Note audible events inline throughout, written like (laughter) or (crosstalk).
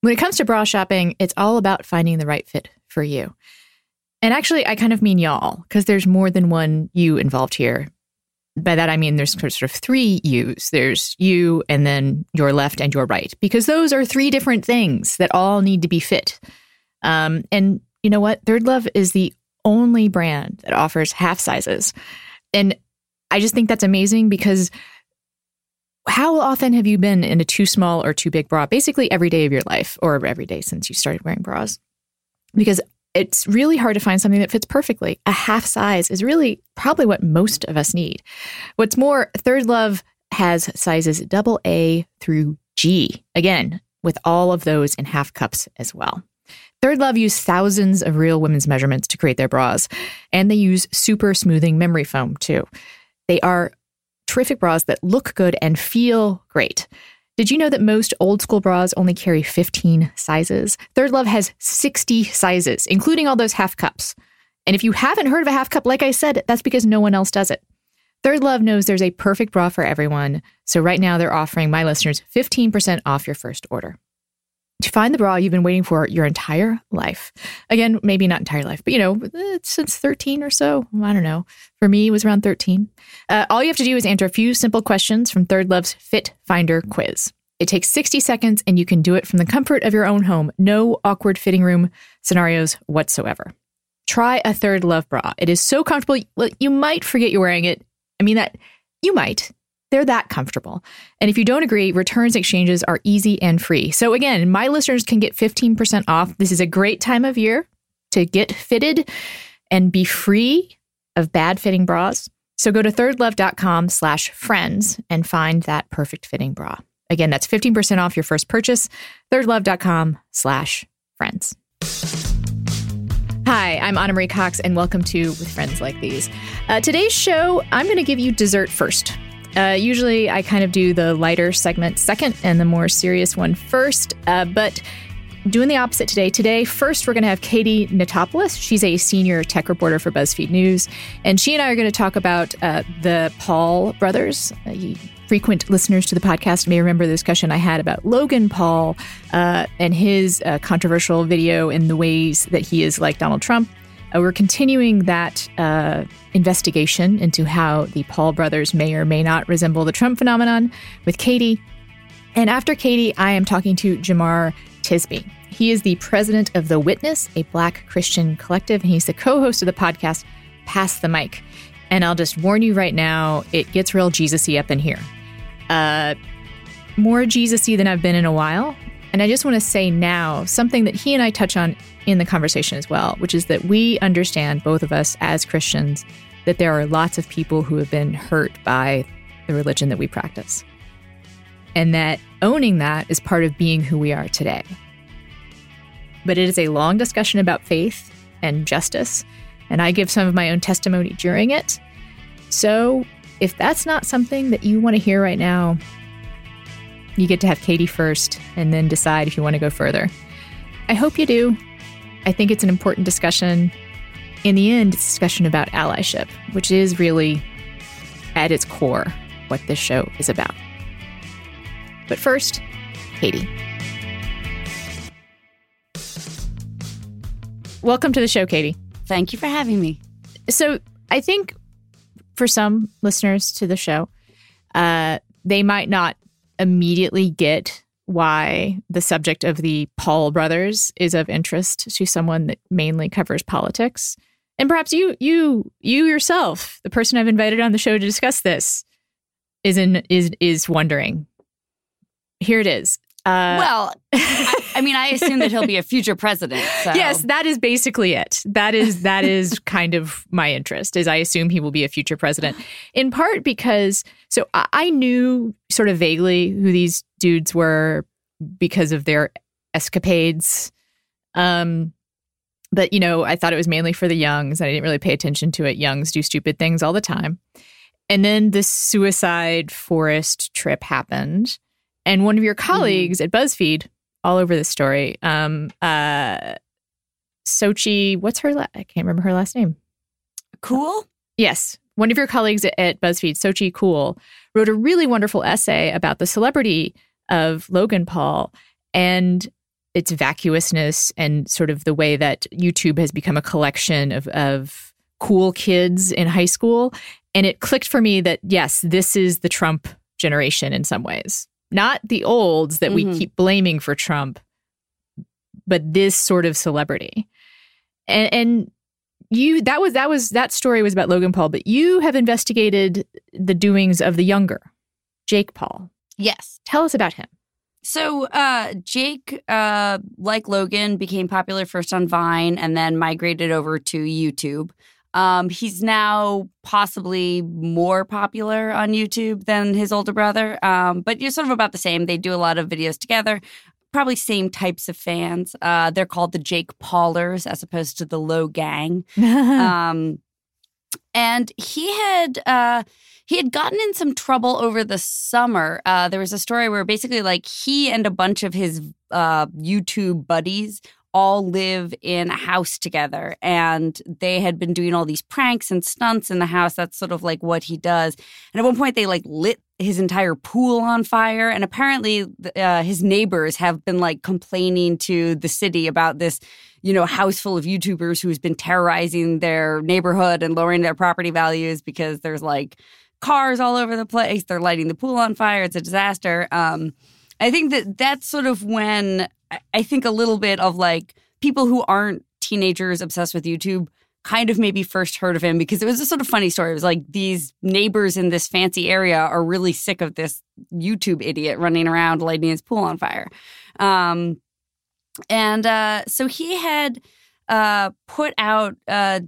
When it comes to bra shopping, it's all about finding the right fit for you. And actually, I kind of mean y'all, because there's more than one you involved here. By that, I mean there's sort of three yous. There's you, and then your left and your right, because those are three different things that all need to be fit. Um, and you know what? Third Love is the only brand that offers half sizes. And I just think that's amazing because how often have you been in a too small or too big bra? Basically, every day of your life, or every day since you started wearing bras. Because it's really hard to find something that fits perfectly. A half size is really probably what most of us need. What's more, Third Love has sizes double A through G. Again, with all of those in half cups as well. Third Love use thousands of real women's measurements to create their bras, and they use super smoothing memory foam too. They are terrific bras that look good and feel great. Did you know that most old school bras only carry 15 sizes? Third Love has 60 sizes, including all those half cups. And if you haven't heard of a half cup, like I said, that's because no one else does it. Third Love knows there's a perfect bra for everyone. So right now they're offering my listeners 15% off your first order to find the bra you've been waiting for your entire life. Again, maybe not entire life, but you know, since 13 or so. I don't know. For me, it was around 13. Uh, all you have to do is answer a few simple questions from Third Love's Fit Finder quiz. It takes 60 seconds and you can do it from the comfort of your own home. No awkward fitting room scenarios whatsoever. Try a Third Love bra. It is so comfortable, you might forget you're wearing it. I mean, that you might. They're that comfortable. And if you don't agree, returns exchanges are easy and free. So again, my listeners can get 15% off. This is a great time of year to get fitted and be free of bad fitting bras. So go to thirdlove.com slash friends and find that perfect fitting bra. Again, that's 15% off your first purchase, thirdlove.com slash friends. Hi, I'm Ana Marie Cox, and welcome to With Friends Like These. Uh, today's show, I'm going to give you dessert first. Uh, usually, I kind of do the lighter segment second and the more serious one first. Uh, but doing the opposite today. Today, first, we're going to have Katie Notopoulos. She's a senior tech reporter for BuzzFeed News. And she and I are going to talk about uh, the Paul brothers. Uh, frequent listeners to the podcast may remember the discussion I had about Logan Paul uh, and his uh, controversial video and the ways that he is like Donald Trump. Uh, we're continuing that uh, investigation into how the Paul brothers may or may not resemble the Trump phenomenon with Katie. And after Katie, I am talking to Jemar Tisby. He is the president of The Witness, a black Christian collective, and he's the co host of the podcast Pass the Mic. And I'll just warn you right now, it gets real Jesus y up in here. Uh, more Jesus y than I've been in a while. And I just want to say now something that he and I touch on in the conversation as well, which is that we understand, both of us as Christians, that there are lots of people who have been hurt by the religion that we practice. And that owning that is part of being who we are today. But it is a long discussion about faith and justice, and I give some of my own testimony during it. So if that's not something that you want to hear right now, you get to have Katie first and then decide if you want to go further. I hope you do. I think it's an important discussion. In the end, it's a discussion about allyship, which is really at its core what this show is about. But first, Katie. Welcome to the show, Katie. Thank you for having me. So, I think for some listeners to the show, uh, they might not immediately get why the subject of the Paul brothers is of interest to someone that mainly covers politics. And perhaps you you you yourself, the person I've invited on the show to discuss this, is in is is wondering. Here it is. Uh, well, I, (laughs) I, mean, I assume that he'll be a future president. So. Yes, that is basically it. That is that is kind of my interest. Is I assume he will be a future president, in part because so I, I knew sort of vaguely who these dudes were because of their escapades. Um, but you know, I thought it was mainly for the youngs. I didn't really pay attention to it. Youngs do stupid things all the time. And then the suicide forest trip happened and one of your mm-hmm. colleagues mm-hmm. at BuzzFeed, all over the story, um, uh, Sochi, what's her? La- I can't remember her last name. Cool. Yes, one of your colleagues at, at BuzzFeed, Sochi Cool, wrote a really wonderful essay about the celebrity of Logan Paul and its vacuousness and sort of the way that YouTube has become a collection of, of cool kids in high school. And it clicked for me that, yes, this is the Trump generation in some ways not the olds that mm-hmm. we keep blaming for Trump, but this sort of celebrity. And, and you that was that was that story was about Logan Paul, but you have investigated the doings of the younger Jake Paul. Yes. Tell us about him. So uh, Jake, uh, like Logan, became popular first on Vine and then migrated over to YouTube. Um, he's now possibly more popular on YouTube than his older brother, um, but you're sort of about the same. They do a lot of videos together, probably same types of fans. Uh, they're called the Jake Paulers as opposed to the Logang. (laughs) um, and he had. Uh, he had gotten in some trouble over the summer. Uh, there was a story where basically, like, he and a bunch of his uh, YouTube buddies all live in a house together and they had been doing all these pranks and stunts in the house that's sort of like what he does and at one point they like lit his entire pool on fire and apparently uh, his neighbors have been like complaining to the city about this you know house full of youtubers who's been terrorizing their neighborhood and lowering their property values because there's like cars all over the place they're lighting the pool on fire it's a disaster um, I think that that's sort of when I think a little bit of like people who aren't teenagers obsessed with YouTube kind of maybe first heard of him because it was a sort of funny story. It was like these neighbors in this fancy area are really sick of this YouTube idiot running around lighting his pool on fire. Um, and uh, so he had uh, put out uh,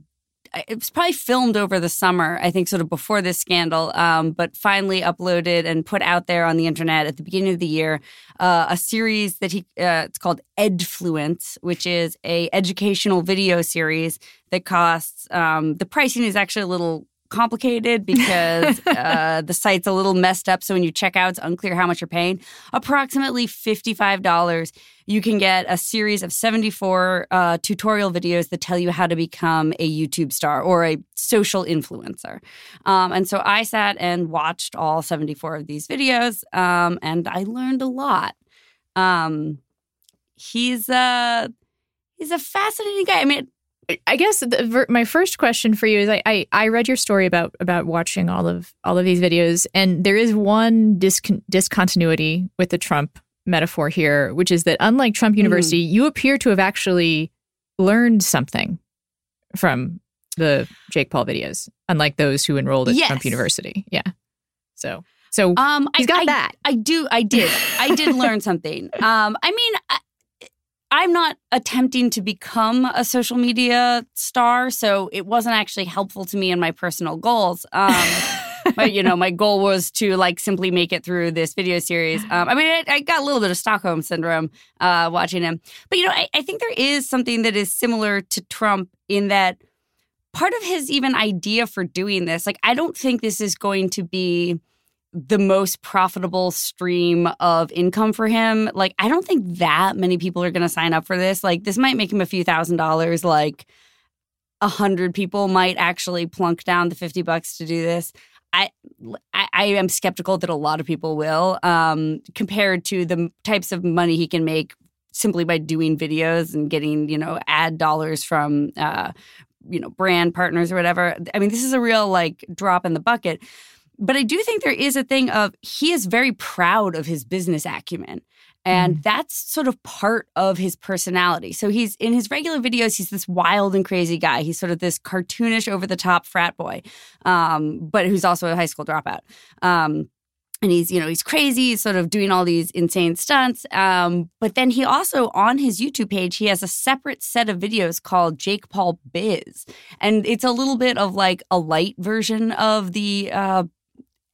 it was probably filmed over the summer, I think, sort of before this scandal, um, but finally uploaded and put out there on the internet at the beginning of the year uh, a series that he uh, it's called Edfluence, which is a educational video series that costs um, the pricing is actually a little complicated (laughs) because uh, the site's a little messed up. So when you check out, it's unclear how much you're paying. Approximately $55. You can get a series of 74 uh, tutorial videos that tell you how to become a YouTube star or a social influencer. Um, and so I sat and watched all 74 of these videos um, and I learned a lot. Um, he's a. Uh, he's a fascinating guy. I mean, I guess the, my first question for you is I, I, I read your story about about watching all of all of these videos and there is one discon- discontinuity with the Trump metaphor here which is that unlike Trump University mm. you appear to have actually learned something from the Jake Paul videos unlike those who enrolled at yes. Trump University. Yeah. So so um, he's got I, that. I, I do I did. I did learn something. (laughs) Um I mean I, I'm not attempting to become a social media star, so it wasn't actually helpful to me in my personal goals. Um, (laughs) but you know, my goal was to like simply make it through this video series. (sighs) Um, I mean, I, I, got a little bit of Stockholm syndrome uh, watching him, but you know, I, I think there is something that is similar to Trump in that part of his even idea for doing this. Like, I don't think this is going to be the most profitable stream of income for him. Like, I don't think that many people are going to sign up for this. Like, this might make him a few thousand dollars. Like, a hundred people might actually plunk down the 50 bucks to do this. I, I, I am skeptical that a lot of people will, um, compared to the types of money he can make simply by doing videos and getting, you know, ad dollars from, uh, you know, brand partners or whatever. I mean, this is a real like drop in the bucket. But I do think there is a thing of he is very proud of his business acumen. And mm. that's sort of part of his personality. So he's in his regular videos, he's this wild and crazy guy. He's sort of this cartoonish, over the top frat boy, um, but who's also a high school dropout. Um, and he's you know he's crazy he's sort of doing all these insane stunts um, but then he also on his youtube page he has a separate set of videos called jake paul biz and it's a little bit of like a light version of the uh,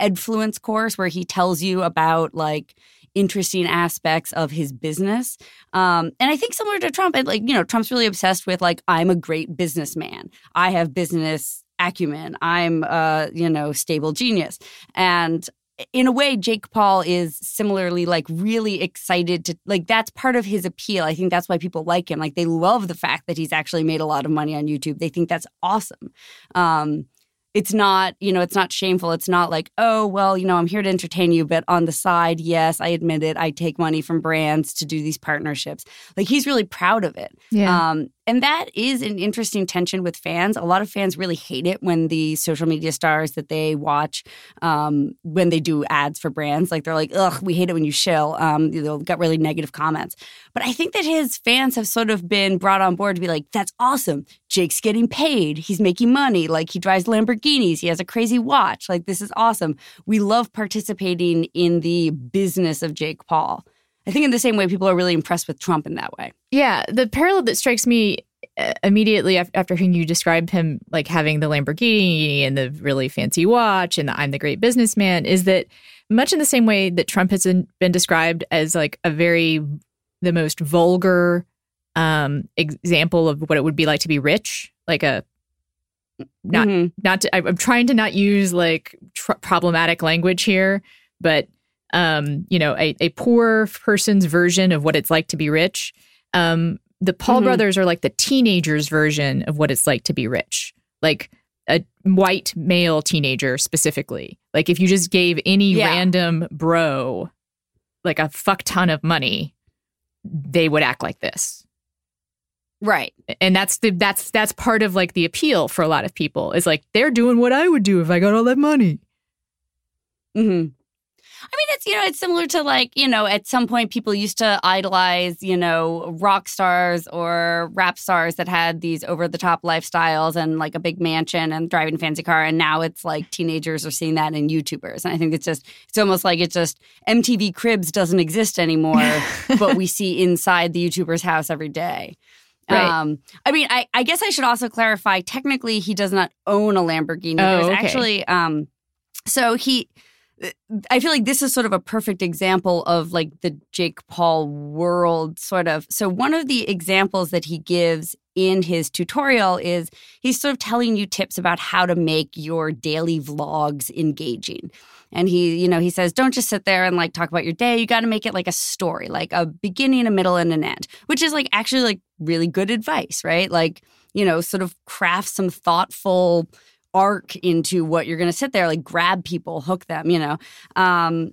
Edfluence course where he tells you about like interesting aspects of his business. Um, and I think similar to Trump, like, you know, Trump's really obsessed with like, I'm a great businessman. I have business acumen. I'm a, you know, stable genius. And in a way, Jake Paul is similarly like really excited to like that's part of his appeal. I think that's why people like him. Like they love the fact that he's actually made a lot of money on YouTube. They think that's awesome. Um, it's not, you know, it's not shameful. It's not like, oh, well, you know, I'm here to entertain you, but on the side, yes, I admit it. I take money from brands to do these partnerships. Like he's really proud of it. Yeah. Um, and that is an interesting tension with fans. A lot of fans really hate it when the social media stars that they watch, um, when they do ads for brands, like they're like, ugh, we hate it when you shill. Um, they'll get really negative comments. But I think that his fans have sort of been brought on board to be like, that's awesome. Jake's getting paid. He's making money. Like he drives Lamborghinis. He has a crazy watch. Like this is awesome. We love participating in the business of Jake Paul. I think in the same way, people are really impressed with Trump in that way. Yeah. The parallel that strikes me uh, immediately after hearing you describe him like having the Lamborghini and the really fancy watch and the I'm the great businessman is that much in the same way that Trump has been described as like a very the most vulgar um, example of what it would be like to be rich, like a not mm-hmm. not to, I'm trying to not use like tr- problematic language here, but um, you know, a, a poor person's version of what it's like to be rich. Um, the Paul mm-hmm. brothers are like the teenagers' version of what it's like to be rich. Like a white male teenager specifically. Like if you just gave any yeah. random bro like a fuck ton of money, they would act like this. Right. And that's the that's that's part of like the appeal for a lot of people is like they're doing what I would do if I got all that money. Mhm. I mean, it's, you know, it's similar to like, you know, at some point people used to idolize, you know, rock stars or rap stars that had these over the top lifestyles and like a big mansion and driving a fancy car. And now it's like teenagers are seeing that in YouTubers. And I think it's just, it's almost like it's just MTV Cribs doesn't exist anymore, (laughs) but we see inside the YouTuber's house every day. Right. Um, I mean, I, I guess I should also clarify. Technically, he does not own a Lamborghini. Oh, There's okay. actually, um, so he I feel like this is sort of a perfect example of like the Jake Paul world, sort of. So, one of the examples that he gives in his tutorial is he's sort of telling you tips about how to make your daily vlogs engaging. And he, you know, he says, don't just sit there and like talk about your day. You got to make it like a story, like a beginning, a middle, and an end, which is like actually like really good advice, right? Like, you know, sort of craft some thoughtful, arc into what you're going to sit there, like grab people, hook them, you know. Um,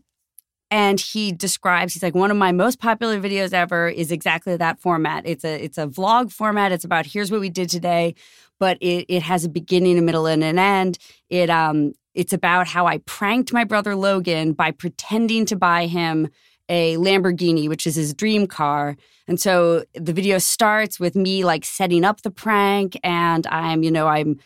and he describes he's like one of my most popular videos ever is exactly that format. It's a it's a vlog format. It's about here's what we did today but it, it has a beginning a middle and an end. It um it's about how i pranked my brother logan by pretending to buy him a lamborghini which is his dream car. And so the video starts with me like setting up the prank and i'm you know i'm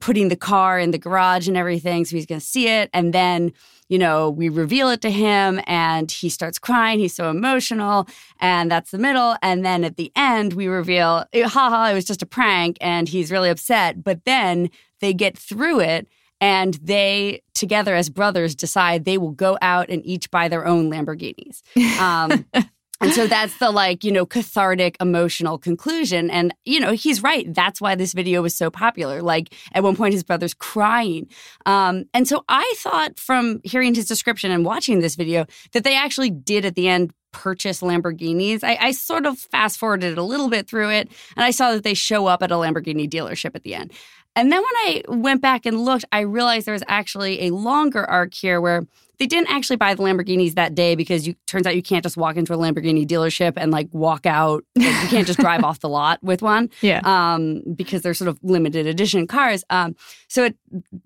putting the car in the garage and everything. So he's going to see it. And then, you know, we reveal it to him and he starts crying. He's so emotional. And that's the middle. And then at the end, we reveal, haha, it was just a prank. And he's really upset. But then they get through it and they together as brothers decide they will go out and each buy their own Lamborghinis. Um, (laughs) and so that's the like, you know, cathartic emotional conclusion. And, you know, he's right. That's why this video was so popular. Like at one point, his brother's crying. Um, and so I thought from hearing his description and watching this video that they actually did at the end purchase Lamborghinis. I, I, sort of fast forwarded a little bit through it and I saw that they show up at a Lamborghini dealership at the end. And then when I went back and looked, I realized there was actually a longer arc here where they didn't actually buy the Lamborghinis that day because you turns out you can't just walk into a Lamborghini dealership and like walk out. Like, you can't just drive off the lot with one. (laughs) Yeah. Um, because they're sort of limited edition cars. Um, so it,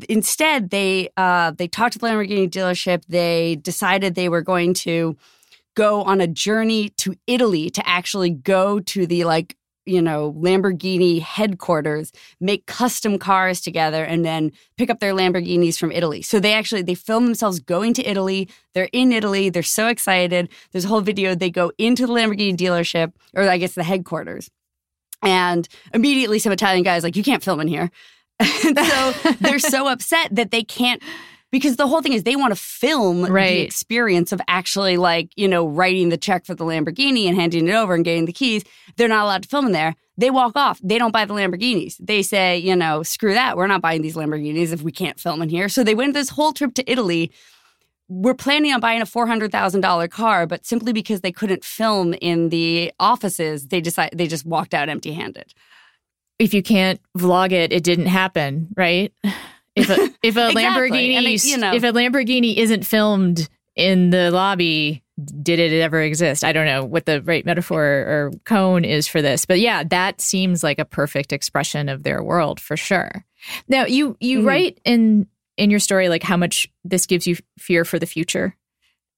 instead they uh, they talked to the Lamborghini dealership. They decided they were going to go on a journey to Italy to actually go to the like you know, Lamborghini headquarters, make custom cars together, and then pick up their Lamborghinis from Italy. So they actually they film themselves going to Italy. They're in Italy. They're so excited. There's a whole video. They go into the Lamborghini dealership, or I guess the headquarters, and immediately some Italian guys like, "You can't film in here." (laughs) so they're so upset that they can't because the whole thing is they want to film right. the experience of actually like you know writing the check for the lamborghini and handing it over and getting the keys. They're not allowed to film in there. They walk off. They don't buy the lamborghinis. They say you know screw that. We're not buying these lamborghinis if we can't film in here. So they went this whole trip to italy. We're planning on buying a $400,000 car, but simply because they couldn't film in the offices, they decide they just walked out empty-handed. If you can't vlog it, it didn't happen, right? If a (laughs) if a Exactly. Lamborghini it- you know. if a Lamborghini isn't filmed in the lobby, did it ever exist? I don't know what the right metaphor or koan is for this, but yeah, that seems like a perfect expression of their world for sure. Now, you you Mhm. write in in your story like how much this gives you fear for the future.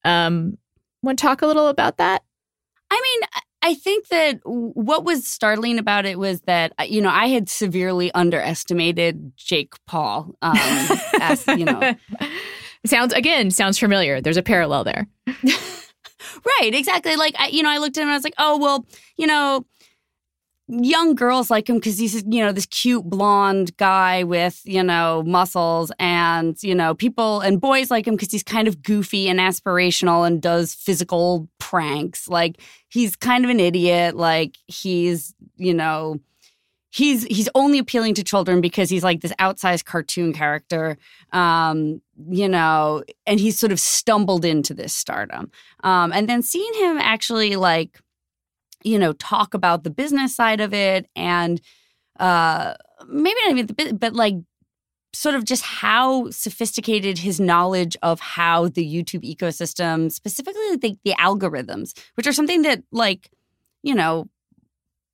Um, want to talk a little about that? I mean, I- think that what was startling about it was that uh, you know I had severely underestimated Jake Paul. Um, as you know, (laughs) sounds again sounds familiar. There's a parallel there. (laughs) right? Exactly. Like I, you know, I looked at him and I was like, oh well, you know, young girls like him because he's you know this cute blonde guy with you know muscles and you know people and boys like him because he's kind of goofy and aspirational and does physical pranks. Like he's kind of an idiot. Like he's you know he's he's only appealing to children because he's like this outsized cartoon character um you know and he's sort of stumbled into this stardom. Um and then seeing him actually like you know, talk about the business side of it and uh maybe not even the bit, but like sort of just how sophisticated his knowledge of how the YouTube ecosystem, specifically the, the algorithms, which are something that like, you know,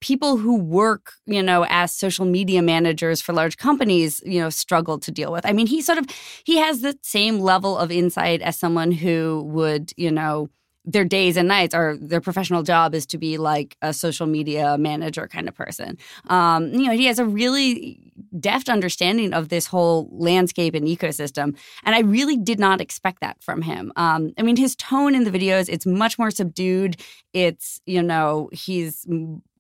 people who work, you know, as social media managers for large companies, you know, struggle to deal with. I mean, he sort of he has the same level of insight as someone who would, you know, their days and nights or their professional job is to be like a social media manager kind of person. Um, you know, he has a really deft understanding of this whole landscape and ecosystem. And I really did not expect that from him. Um, I mean, his tone in the videos, it's much more subdued. It's, you know, he's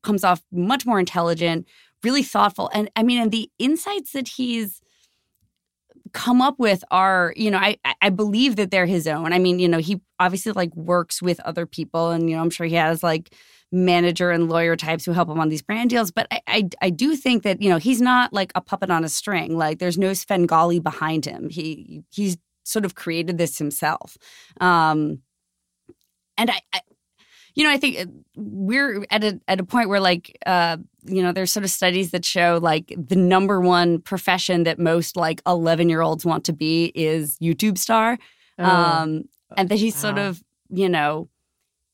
comes off much more intelligent, really thoughtful. And I mean, and the insights that he's come up with are you know I I believe that they're his own. I mean you know he obviously like works with other people and you know I'm sure he has like manager and lawyer types who help him on these brand deals. But I I, I do think that you know he's not like a puppet on a string. Like there's no Svengali behind him. He he's sort of created this himself. Um, and I, I you know, I think uh, we're at a at a point where like uh, you know, there's sort of studies that show like the number one profession that most like 11 year olds want to be is YouTube star, um, and that he's sort of you know,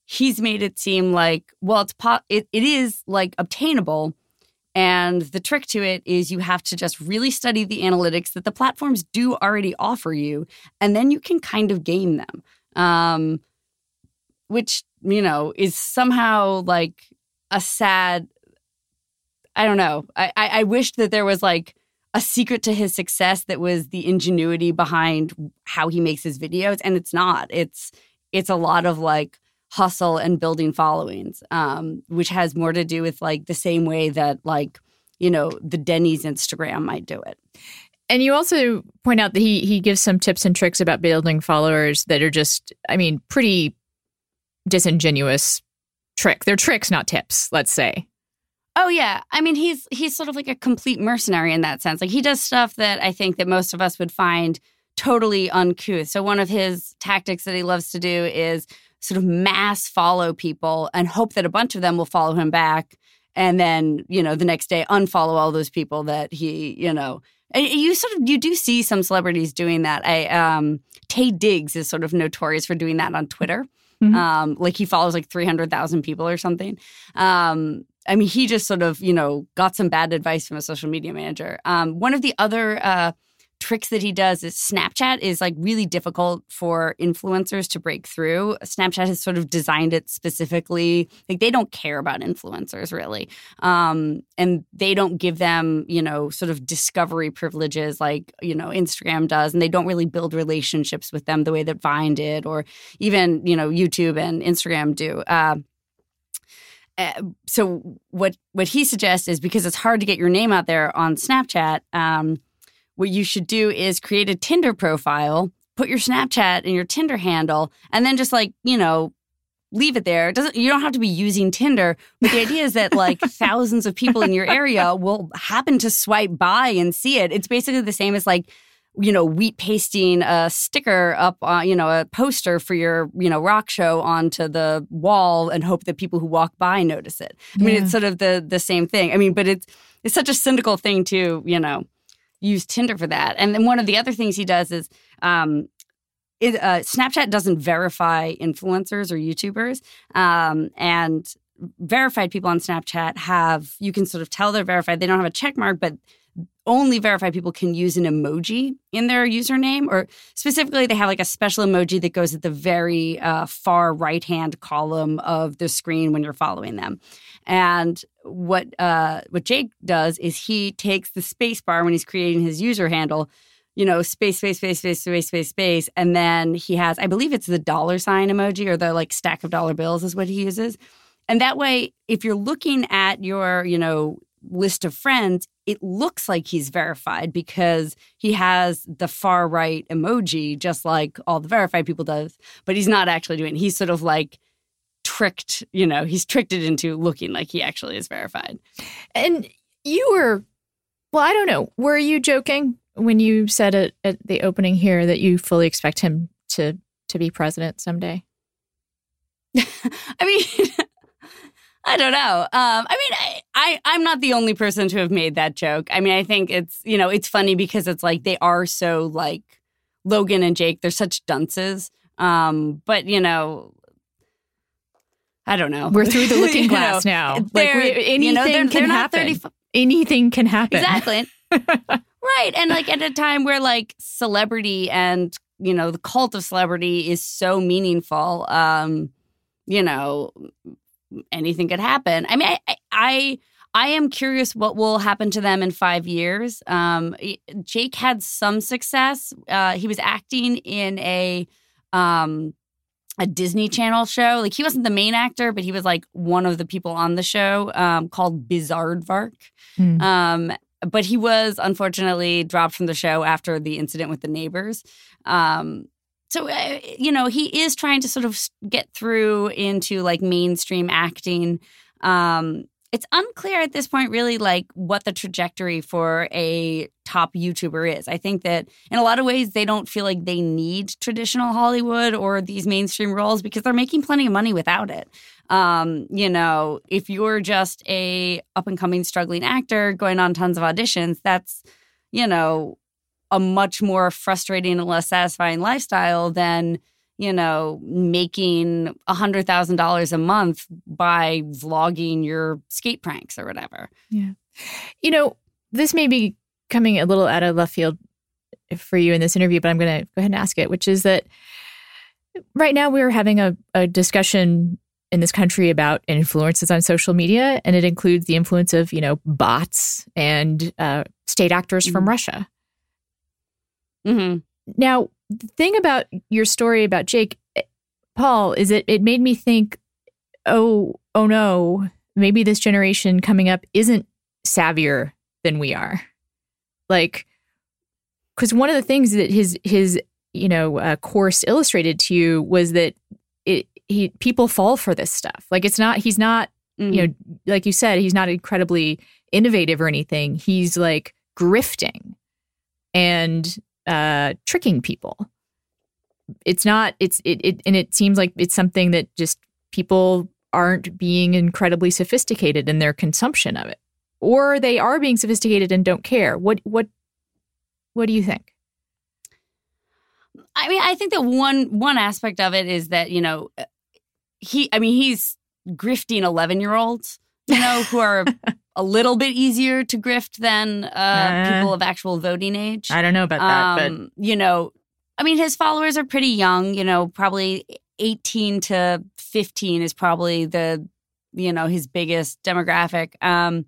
he's made it seem like well, it's po- it, it is like obtainable. And the trick to it is you have to just really study the analytics that the platforms do already offer you, and then you can kind of game them. Um, which you know is somehow like a sad i don't know. I, I i wished that there was like a secret to his success that was the ingenuity behind how he makes his videos and it's not. It's it's a lot of like hustle and building followings um which has more to do with like the same way that like you know the denny's instagram might do it. And you also point out that he he gives some tips and tricks about building followers that are just, I mean, pretty disingenuous trick. They're tricks, not tips. Let's say. Oh yeah, I mean he's he's sort of like a complete mercenary in that sense. Like he does stuff that I think that most of us would find totally uncouth. So one of his tactics that he loves to do is sort of mass follow people and hope that a bunch of them will follow him back and then you know the next day unfollow all those people that he you know you sort of you do see some celebrities doing that. I um Taye Diggs is sort of notorious for doing that on Twitter. Mm-hmm. Um, like he follows like three hundred thousand people or something. Um, I mean, he just sort of you know got some bad advice from a social media manager. Um, one of the other uh, tricks that he does is Snapchat is like really difficult for influencers to break through. Snapchat has sort of designed it specifically like they don't care about influencers really, um, and they don't give them you know sort of discovery privileges like you know Instagram does, and they don't really build relationships with them the way that Vine did, or even you know YouTube and Instagram do. Uh, uh so what what he suggests is because it's hard to get your name out there on Snapchat. Um, what you should do is create a Tinder profile, put your Snapchat and your Tinder handle, and then just like, you know, leave it there. It doesn't you don't have to be using Tinder, but the idea is that like (laughs) thousands of people in your area will happen to swipe by and see it. It's basically the same as like you know, wheat pasting a sticker up on, you know, a poster for your, you know, rock show onto the wall and hope that people who walk by notice it. I mean, it's sort of the the same thing. I mean, but it's it's such a cynical thing to, you know, use Tinder for that. And then one of the other things he does is um, it, uh, Snapchat doesn't verify influencers or YouTubers, um, and verified people on Snapchat have you can sort of tell they're verified. They don't have a check mark, but only verified people can use an emoji in their username, or specifically, they have like a special emoji that goes at the very uh, far right hand column of the screen when you're following them. And what uh, what Jake does is he takes the space bar when he's creating his user handle, you know, space, space, space, space, space, space, space, and then he has, I believe it's the dollar sign emoji or the like stack of dollar bills is what he uses. And that way, if you're looking at your, you know, list of friends, it looks like he's verified because he has the far right emoji, just like all the verified people does, but he's not actually doing. It. He's sort of like tricked, you know, he's tricked it into looking like he actually is verified. And you were, well, I don't know, were you joking when you said it at the opening here that you fully expect him to to be president someday? (laughs) I mean, I don't know. Um, I mean, I, I I'm not the only person to have made that joke. I mean, I think it's you know it's funny because it's like they are so like Logan and Jake. They're such dunces. Um, but you know, I don't know. We're through the (laughs) looking glass know, now. Like we, anything you know, they're, can they're happen. 30, anything can happen. Exactly. (laughs) right. And like at a time where like celebrity and you know the cult of celebrity is so meaningful. Um, you know, anything could happen. I mean, I, I, I am curious what will happen to them in five years. Um, Jake had some success. Uh, he was acting in a um, a Disney Channel show. Like he wasn't the main actor, but he was like one of the people on the show um, called Bizaardvark. Mm. Um, but he was unfortunately dropped from the show after the incident with the neighbors. Um, so uh, you know he is trying to sort of get through into like mainstream acting. Um it's unclear at this point really like what the trajectory for a top youtuber is. I think that in a lot of ways they don't feel like they need traditional hollywood or these mainstream roles because they're making plenty of money without it. Um, you know if you're just a up and coming struggling actor going on tons of auditions that's you know a much more frustrating and less satisfying lifestyle than you know making a hundred thousand dollars a month by vlogging your skate pranks or whatever. Yeah. You know this may be coming a little out of left field for you in this interview but i'm going to go ahead and ask it which is that right now we're having a, a discussion in this country about influences on social media and it includes the influence of you know bots and uh, state actors from russia Mm-hmm. Now, the thing about your story about Jake eh, Paul is it it made me think, oh, oh no, maybe this generation coming up isn't savvier than we are. Like, because one of the things that his his you know uh, course illustrated to you was that it he people fall for this stuff. Like, it's not he's not mm-hmm. you know like you said he's not incredibly innovative or anything. He's like grifting and uh, tricking people. It's not. It's it, it and it seems like it's something that just people aren't being incredibly sophisticated in their consumption of it or they are being sophisticated and don't care what what what do you think I mean, I think that one one aspect of it is that you know he. I mean, he's grifting eleven year olds, you know, who are (laughs) a little bit easier to grift than uh, people of actual voting age. I don't know about that, um, but you know, I mean, his followers are pretty young. You know, probably eighteen to fifteen is probably the you know his biggest demographic. Um,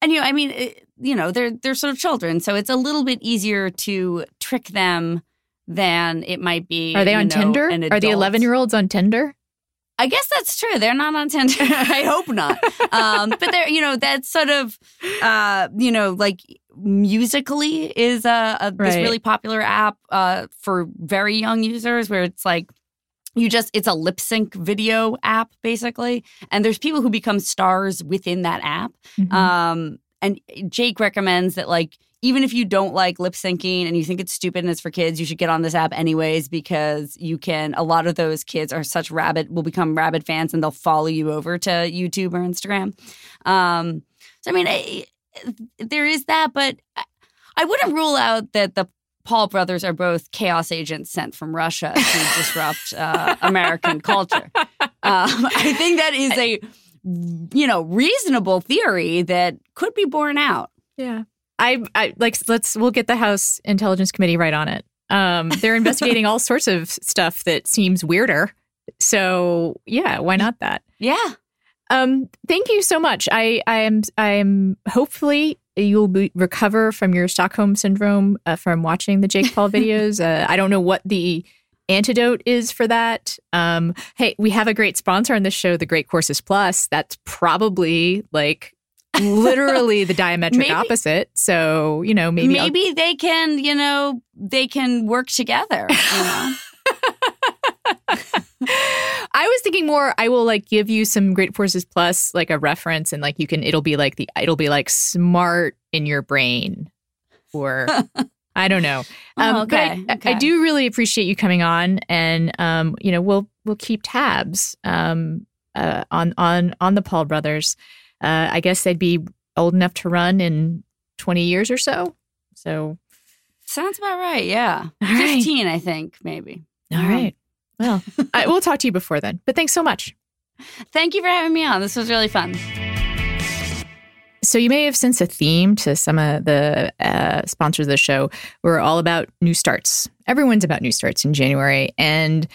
and you know, I mean, it, you know, they're they're sort of children, so it's a little bit easier to trick them than it might be. Are they on know, Tinder? Are the 11 year olds on Tinder? I guess that's true. They're not on Tinder. (laughs) I hope not. Um, but they're, you know, that's sort of, uh, you know, like Musical.ly is a, a right. this really popular app uh, for very young users where it's like you just it's a lip sync video app basically, and there's people who become stars within that app. Mm-hmm. Um, and Jake recommends that like even if you don't like lip syncing and you think it's stupid and it's for kids, you should get on this app anyways because you can. A lot of those kids are such rabid, will become rabid fans and they'll follow you over to YouTube or Instagram. Um, so, I mean, I, there is that, but I wouldn't rule out that the Paul brothers are both chaos agents sent from Russia to (laughs) disrupt uh, American culture. Um, I think that is a you know reasonable theory that could be borne out. Yeah. I, I like let's we'll get the House Intelligence Committee right on it. Um, they're investigating all (laughs) sorts of stuff that seems weirder. So yeah, why not that? Yeah. Um, thank you so much. I I am I am hopefully you'll be, recover from your Stockholm syndrome uh, from watching the Jake Paul (laughs) videos. Uh, I don't know what the antidote is for that. Um, hey, we have a great sponsor on this show, the Great Courses Plus. That's probably like literally the (laughs) diametric maybe, opposite. So, you know, maybe maybe I'll... they can, you know, they can work together, you know. (laughs) I was thinking more I will like give you some Great Courses Plus like a reference and like you can it'll be like the it'll be like smart in your brain or (laughs) I don't know. Oh, um, oh, okay. But I, okay. I, do really appreciate you coming on and um, you know, we'll we'll keep tabs um, uh, on on on the Paul brothers uh, I guess they'd be old enough to run in 20 years or so. So sounds about right. Yeah. All 15, right. I think, maybe. All yeah. right. Well, (laughs) I, we'll talk to you before then, but thanks so much. Thank you for having me on. This was really fun. So, you may have sensed a theme to some of the uh, sponsors of the show. We're all about new starts. Everyone's about new starts in January. And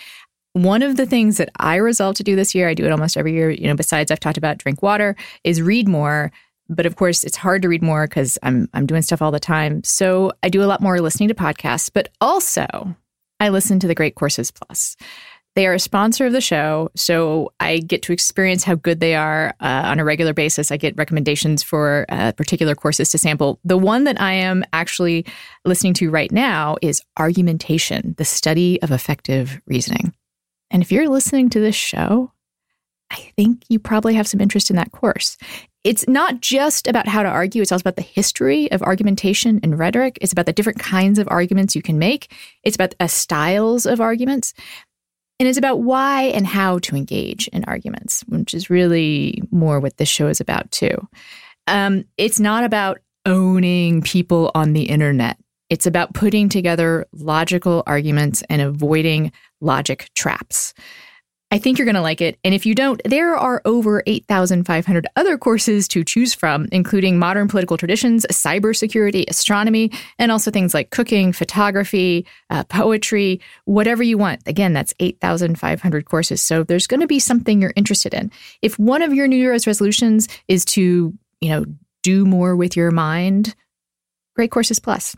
one of the things that I resolved to do this year, I do it almost every year, you know, besides I've talked about drink water, is read more. But of course, it's hard to read more because I'm I'm doing stuff all the time. So I do a lot more listening to podcasts, but also I listen to the Great Courses Plus. They are a sponsor of the show, so I get to experience how good they are uh, on a regular basis. I get recommendations for uh, particular courses to sample. The one that I am actually listening to right now is Argumentation, the study of effective reasoning. And if you're listening to this show, I think you probably have some interest in that course. It's not just about how to argue, it's also about the history of argumentation and rhetoric. It's about the different kinds of arguments you can make, it's about the styles of arguments. And it's about why and how to engage in arguments, which is really more what this show is about, too. Um, it's not about owning people on the internet. It's about putting together logical arguments and avoiding logic traps. I think you're going to like it. And if you don't, there are over 8,500 other courses to choose from, including modern political traditions, cybersecurity, astronomy, and also things like cooking, photography, uh, poetry, whatever you want. Again, that's 8,500 courses. So there's going to be something you're interested in. If one of your New Year's resolutions is to, you know, do more with your mind, Great Courses Plus.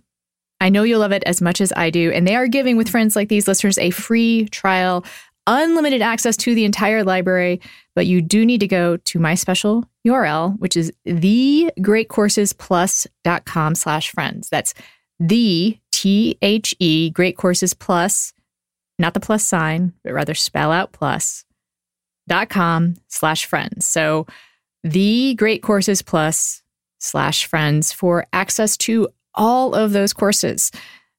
I know you'll love it as much as I do. And they are giving with friends like these listeners a free trial, unlimited access to the entire library. But you do need to go to my special URL, which is thegreatcoursesplus.com slash friends. That's the T H E Great Courses Plus, not the plus sign, but rather spell out plus dot com slash friends. So the Great Courses Plus slash friends for access to all of those courses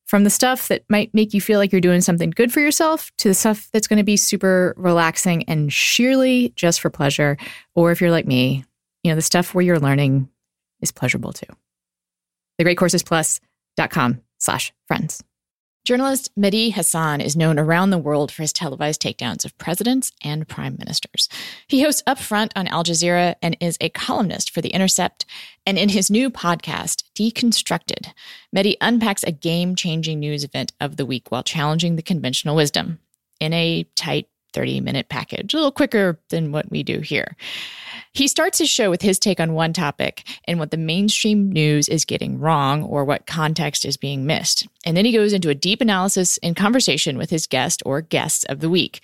from the stuff that might make you feel like you're doing something good for yourself to the stuff that's going to be super relaxing and sheerly just for pleasure. Or if you're like me, you know, the stuff where you're learning is pleasurable too. TheGreatCoursesPlus.com slash friends. Journalist Mehdi Hasan is known around the world for his televised takedowns of presidents and prime ministers. He hosts Upfront on Al Jazeera and is a columnist for The Intercept. And in his new podcast, Deconstructed, Mehdi unpacks a game changing news event of the week while challenging the conventional wisdom in a tight 30 minute package, a little quicker than what we do here. He starts his show with his take on one topic and what the mainstream news is getting wrong or what context is being missed. And then he goes into a deep analysis and conversation with his guest or guests of the week.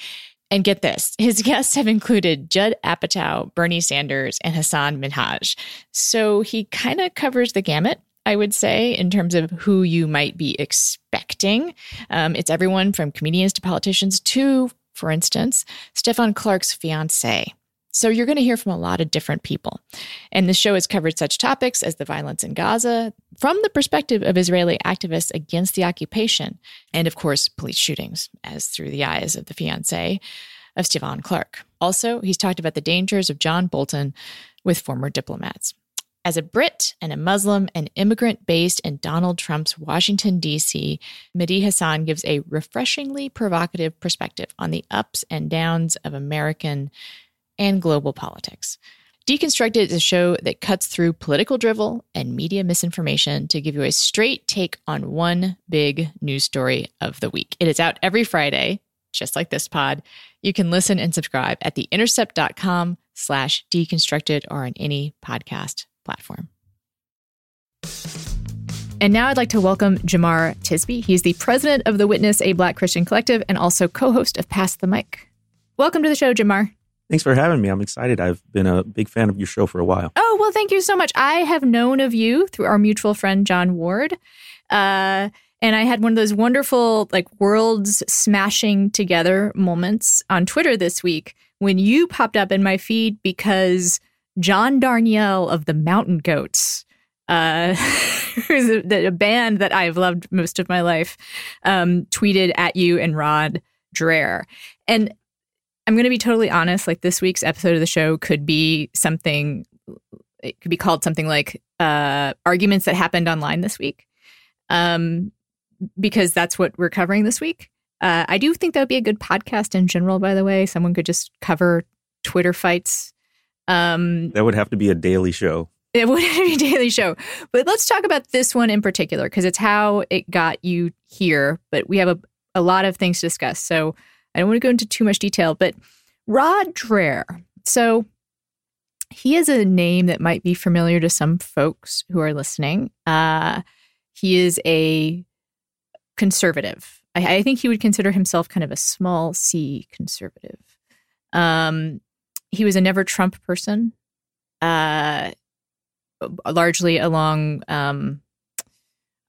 And get this, his (laughs) guests have included Judd Apatow, Bernie Sanders, and Hasan Minhaj. So he kind of covers the gamut. I would say, in terms of who you might be expecting. Um, it's everyone from comedians to politicians to, for instance, Stephon Clark's fiance. So you're going to hear from a lot of different people. And the show has covered such topics as the violence in Gaza from the perspective of Israeli activists against the occupation, and of course, police shootings, as through the eyes of the fiance of Stephon Clark. Also, he's talked about the dangers of John Bolton with former diplomats. As a Brit and a Muslim and immigrant based in Donald Trump's Washington, D.C., Mehdi Hasan gives a refreshingly provocative perspective on the ups and downs of American and global politics. Deconstructed is a show that cuts through political drivel and media misinformation to give you a straight take on one big news story of the week. It is out every Friday, just like this pod. You can listen and subscribe at theintercept.com slash deconstructed or on any podcast platform. And now I'd like to welcome Jemar Tisby. He's the president of the Witness, a Black Christian collective, and also co-host of Pass the Mic. Welcome to the show, Jamar. Thanks for having me. I'm excited. I've been a big fan of your show for a while. Oh, well, thank you so much. I have known of you through our mutual friend, John Ward. Uh, and I had one of those wonderful, like, worlds smashing together moments on Twitter this week when you popped up in my feed because John Darnielle of the Mountain Goats, uh, (laughs) who's a, a, band that I've loved most of my life, um, tweeted at you and Rod Dreher. And I'm going to be totally honest. Like this week's episode of the show could be something. It could be called something like uh, arguments that happened online this week, um, because that's what we're covering this week. Uh, I do think that would be a good podcast in general. By the way, someone could just cover Twitter fights. Um, that would have to be a daily show. It would (laughs) have to be a daily show. But let's talk about this one in particular because it's how it got you here. But we have a, a lot of things to discuss. So I don't want to go into too much detail, but Rod Dreher. So he is a name that might be familiar to some folks who are listening. Uh, he is a conservative. I, I, think he would consider himself kind of a small c conservative. Um, he was a never Trump person, uh, largely along, um,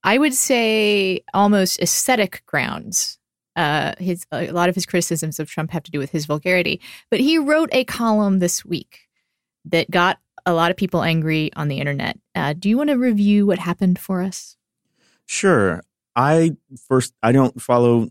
I would say, almost aesthetic grounds uh, his a lot of his criticisms of Trump have to do with his vulgarity. But he wrote a column this week that got a lot of people angry on the internet. Uh, do you want to review what happened for us? Sure. I first I don't follow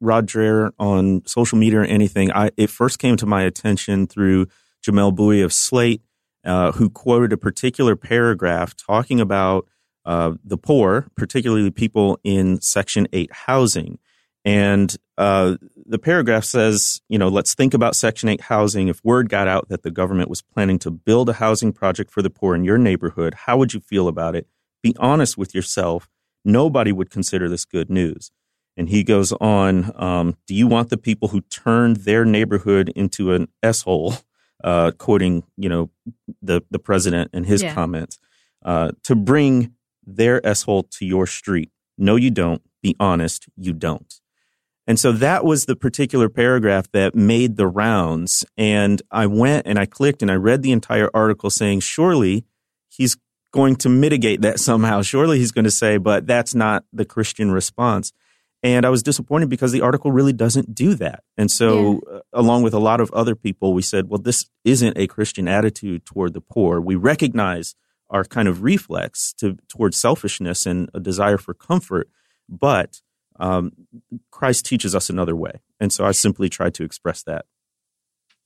Rod Dreher on social media or anything. I it first came to my attention through Jamelle Bouie of Slate, uh, who quoted a particular paragraph talking about uh, the poor, particularly people in Section Eight housing, and uh, the paragraph says, you know, let's think about Section 8 housing. If word got out that the government was planning to build a housing project for the poor in your neighborhood, how would you feel about it? Be honest with yourself. Nobody would consider this good news. And he goes on, um, do you want the people who turned their neighborhood into an S-hole, (laughs) uh, quoting, you know, the, the president and his yeah. comments, uh, to bring their S-hole to your street? No, you don't. Be honest, you don't. And so that was the particular paragraph that made the rounds. And I went and I clicked and I read the entire article saying, surely he's going to mitigate that somehow. Surely he's going to say, but that's not the Christian response. And I was disappointed because the article really doesn't do that. And so, yeah. uh, along with a lot of other people, we said, well, this isn't a Christian attitude toward the poor. We recognize our kind of reflex to, towards selfishness and a desire for comfort, but um, Christ teaches us another way. And so I simply tried to express that.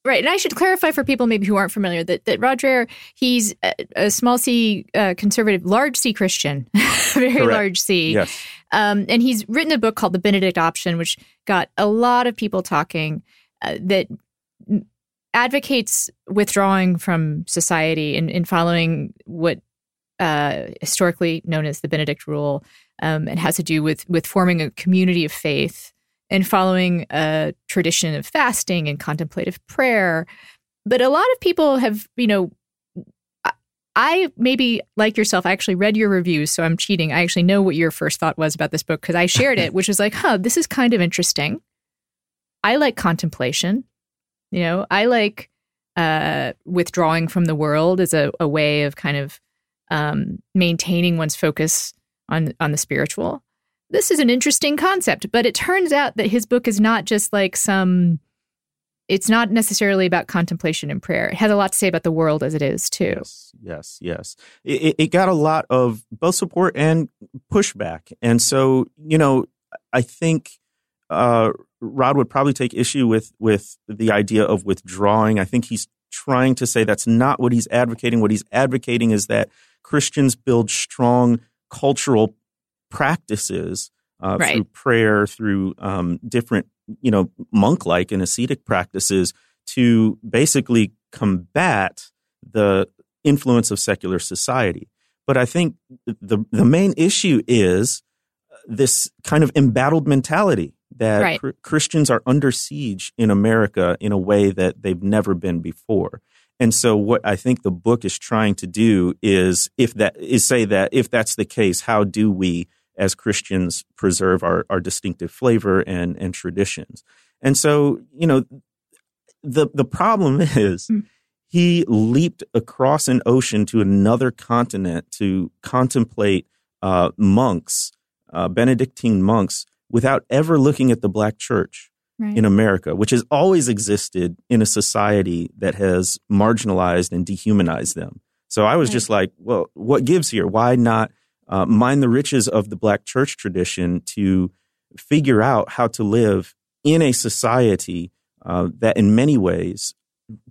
Right, and I should clarify for people maybe who aren't familiar that that Dreher he's a, a small C uh, conservative, large C Christian, (laughs) very Correct. large C. Yes. Um, and he's written a book called The Benedict Option, which got a lot of people talking uh, that advocates withdrawing from society and, and following what uh, historically known as the Benedict Rule. Um, it has to do with with forming a community of faith and following a tradition of fasting and contemplative prayer. But a lot of people have, you know, I maybe like yourself, I actually read your reviews, so I'm cheating. I actually know what your first thought was about this book because I shared it, (laughs) which was like, huh, this is kind of interesting. I like contemplation. You know, I like uh, withdrawing from the world as a, a way of kind of um, maintaining one's focus on on the spiritual. This is an interesting concept, but it turns out that his book is not just like some. It's not necessarily about contemplation and prayer. It has a lot to say about the world as it is too. Yes, yes, yes. It, it got a lot of both support and pushback, and so you know, I think uh, Rod would probably take issue with with the idea of withdrawing. I think he's trying to say that's not what he's advocating. What he's advocating is that Christians build strong cultural practices uh, Right. through prayer, through um, different, you know, monk like and ascetic practices to basically combat the influence of secular society. But I think the the main issue is this kind of embattled mentality that Right. Chr- Christians are under siege in America in a way that they've never been before. And so what I think the book is trying to do is if that is say that if that's the case, how do we as Christians preserve our, our distinctive flavor and, and traditions? And so, you know, the the problem (laughs) is Mm. he leaped across an ocean to another continent to contemplate uh, monks, uh, Benedictine monks, without ever looking at the black church Right. in America, which has always existed in a society that has marginalized and dehumanized them. So I was Right. just like, well, what gives here? Why not uh, mine the riches of the black church tradition to figure out how to live in a society uh, that, in many ways,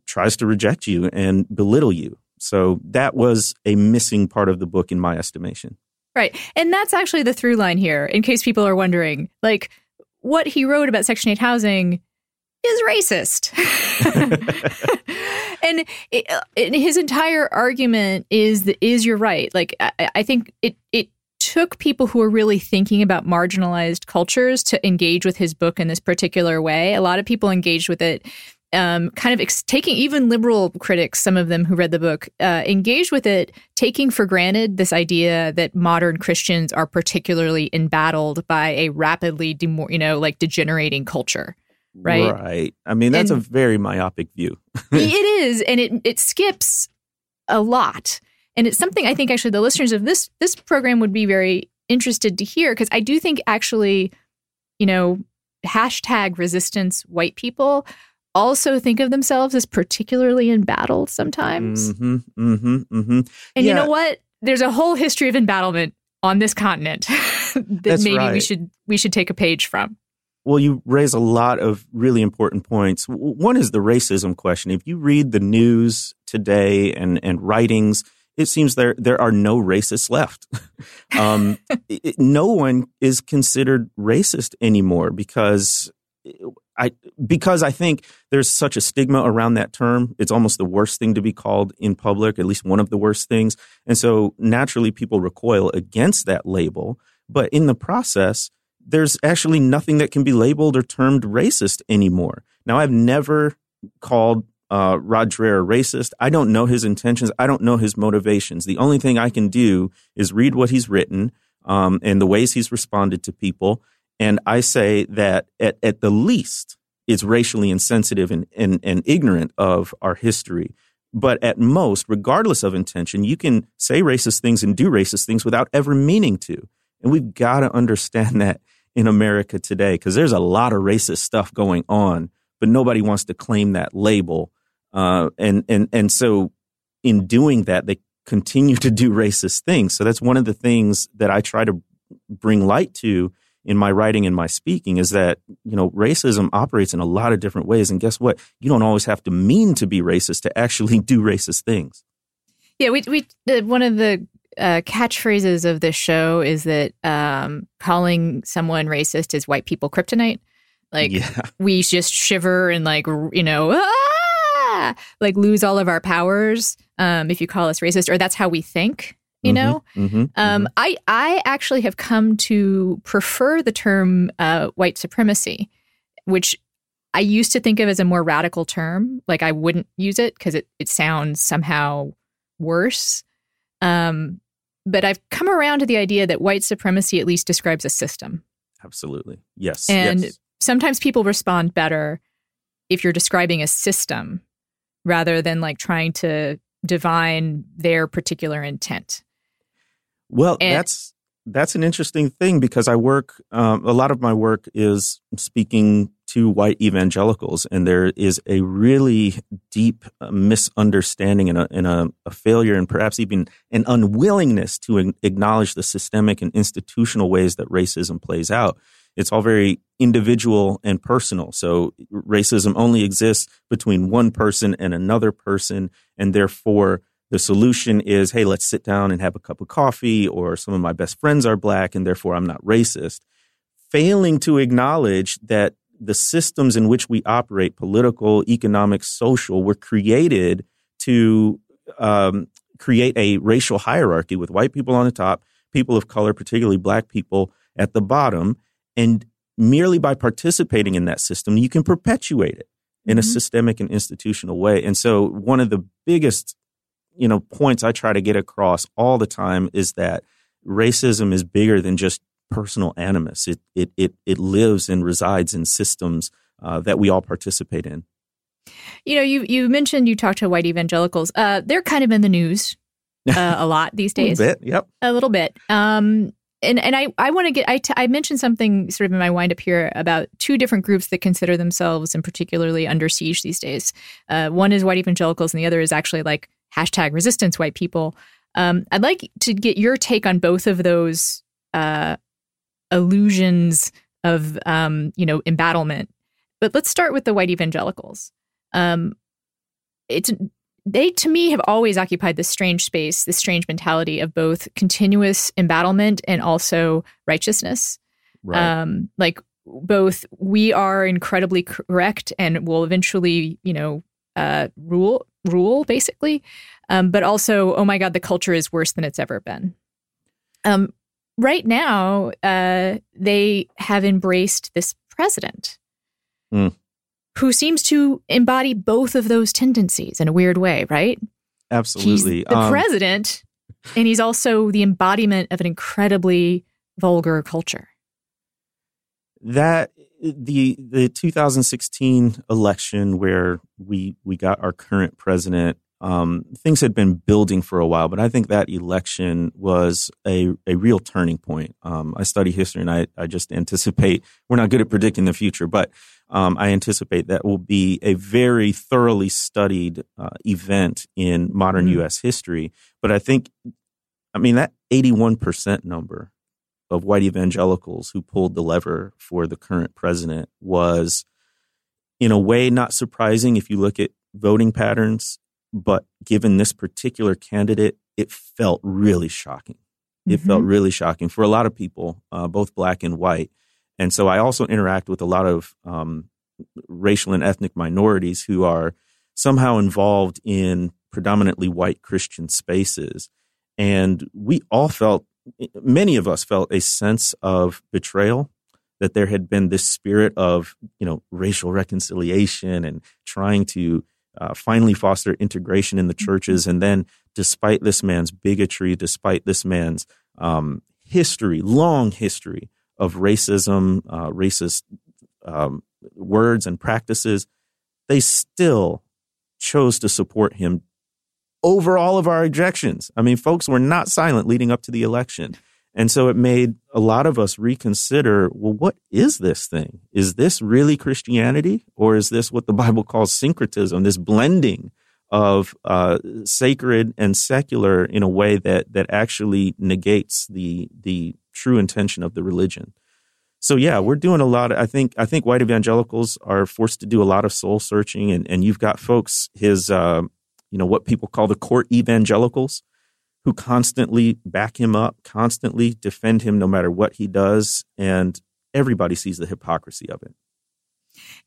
tries to reject you and belittle you? So that was a missing part of the book, in my estimation. Right. And that's actually the through line here, in case people are wondering. Like, what he wrote about Section 8 housing is racist. (laughs) (laughs) and, it, and his entire argument is that is you're right. Like, I, I think it, it took people who are really thinking about marginalized cultures to engage with his book in this particular way. A lot of people engaged with it um, kind of ex- taking even liberal critics, some of them who read the book, uh, engaged with it, taking for granted this idea that modern Christians are particularly embattled by a rapidly, you know, like degenerating culture. Right. Right. I mean, that's And- a very myopic view. it (laughs) is, and it it skips a lot, and it's something I think actually the listeners of this this program would be very interested to hear because I do think actually, you know, hashtag resistance white people also think of themselves as particularly embattled sometimes. hmm hmm hmm And you know what? There's a whole history of embattlement on this continent (laughs) that That's maybe we should we should take a page from. Well, you raise a lot of really important points. One is the racism question. If you read the news today and, and writings, it seems there there are no racists left. (laughs) um, it- no one is considered racist anymore because I because I think there's such a stigma around that term. It's almost the worst thing to be called in public, at least one of the worst things. And so naturally, people recoil against that label. But in the process, there's actually nothing that can be labeled or termed racist anymore. Now, I've never called uh, Rod Dreher a racist. I don't know his intentions. I don't know his motivations. The only thing I can do is read what he's written um, and the ways he's responded to people. And I say that at, at the least, it's racially insensitive and, and, and ignorant of our history. But at most, regardless of intention, you can say racist things and do racist things without ever meaning to. And we've got to understand (laughs) that in America today because there's a lot of racist stuff going on, but nobody wants to claim that label. Uh, and and and so in doing that, they continue to do racist things. So that's one of the things that I try to bring light to in my writing and my speaking is that, you know, racism operates in a lot of different ways. And guess what? You don't always have to mean to be racist to actually (laughs) do racist things. Yeah, we, we, the, one of the uh, catchphrases of this show is that um, calling someone racist is white people kryptonite. Like Yeah. (laughs) we just shiver and like you know ah! like lose all of our powers um, if you call us racist, or that's how we think. You know, hmm um, I I actually have come to prefer the term uh, white supremacy, which I used to think of as a more radical term. Like I wouldn't use it because it it sounds somehow worse. Um, but I've come around to the idea that white supremacy at least describes a system. absolutely. Yes. And yes. sometimes people respond better if you're describing a system rather than like trying to divine their particular intent. Well, And- that's that's an interesting thing because I work. Um, a lot of my work is speaking to white evangelicals, and there is a really deep uh, misunderstanding and a, and a, a failure, and perhaps even an unwillingness to acknowledge the systemic and institutional ways that racism plays out. It's all very individual and personal. So racism only exists between one person and another person, and therefore the solution is, hey, let's sit down and have a cup of coffee, or some of my best friends are black, and therefore I'm not racist. Failing to acknowledge that the systems in which we operate, political, economic, social, were created to um, create a racial hierarchy with white people on the top, people of color, particularly black people, at the bottom. And merely by participating in that system, you can perpetuate it in a Mhm. systemic and institutional way. And so, one of the biggest you know points I try to get across all the time is that racism is bigger than just personal animus. It it it it lives and resides in systems uh, that we all participate in. You know, you you mentioned you talked to white evangelicals. Uh, they're kind of in the news (laughs) uh, a lot these days. A little bit, yep. A little bit. Um, and and I, I want to get I, t- I mentioned something sort of in my wind up here about two different groups that consider themselves and particularly under siege these days. Uh, one is white evangelicals, and the other is actually like hashtag resistance white people. Um, I'd like to get your take on both of those uh, illusions of um, you know embattlement. But let's start with the white evangelicals. Um, it's they to me have always occupied this strange space, this strange mentality of both continuous embattlement and also righteousness. Right. Um, like both we are incredibly correct and will eventually, you know, uh, rule rule basically, um, but also, oh my God, the culture is worse than it's ever been. Um, right now, uh, they have embraced this president Mm. who seems to embody both of those tendencies in a weird way, right? Absolutely. He's the Um, president, and he's also the embodiment of an incredibly vulgar culture. that the the 2016 election where we we got our current president um, things had been building for a while but i think that election was a, a real turning point um, i study history and I, I just anticipate we're not good at predicting the future but um, i anticipate that will be a very thoroughly studied uh, event in modern Mhm. us history but i think i mean that 81% number of white evangelicals who pulled the lever for the current president was, in a way, not surprising if you look at voting patterns. But given this particular candidate, it felt really shocking. It felt really shocking for a lot of people, uh, both black and white. And so I also interact with a lot of um, racial and ethnic minorities who are somehow involved in predominantly white Christian spaces. And we all felt many of us felt a sense of betrayal that there had been this spirit of you know racial reconciliation and trying to uh, finally foster integration in the churches. And then despite this man's bigotry despite this man's um, history long history of racism uh, racist um, words and practices they still chose to support him over all of our objections. I mean, folks were not silent leading up to the election. And so it made a lot of us reconsider well, what is this thing? Is this really Christianity? Or is this what the Bible calls syncretism, this blending of uh, sacred and secular in a way that, that actually negates the, the true intention of the religion? so yeah, we're doing a lot. Of, I think I think white evangelicals are forced to do a lot of soul searching, and and you've got folks his uh, you know what people call the court evangelicals who constantly back him up, constantly defend him no matter what he does, and everybody sees the hypocrisy of it.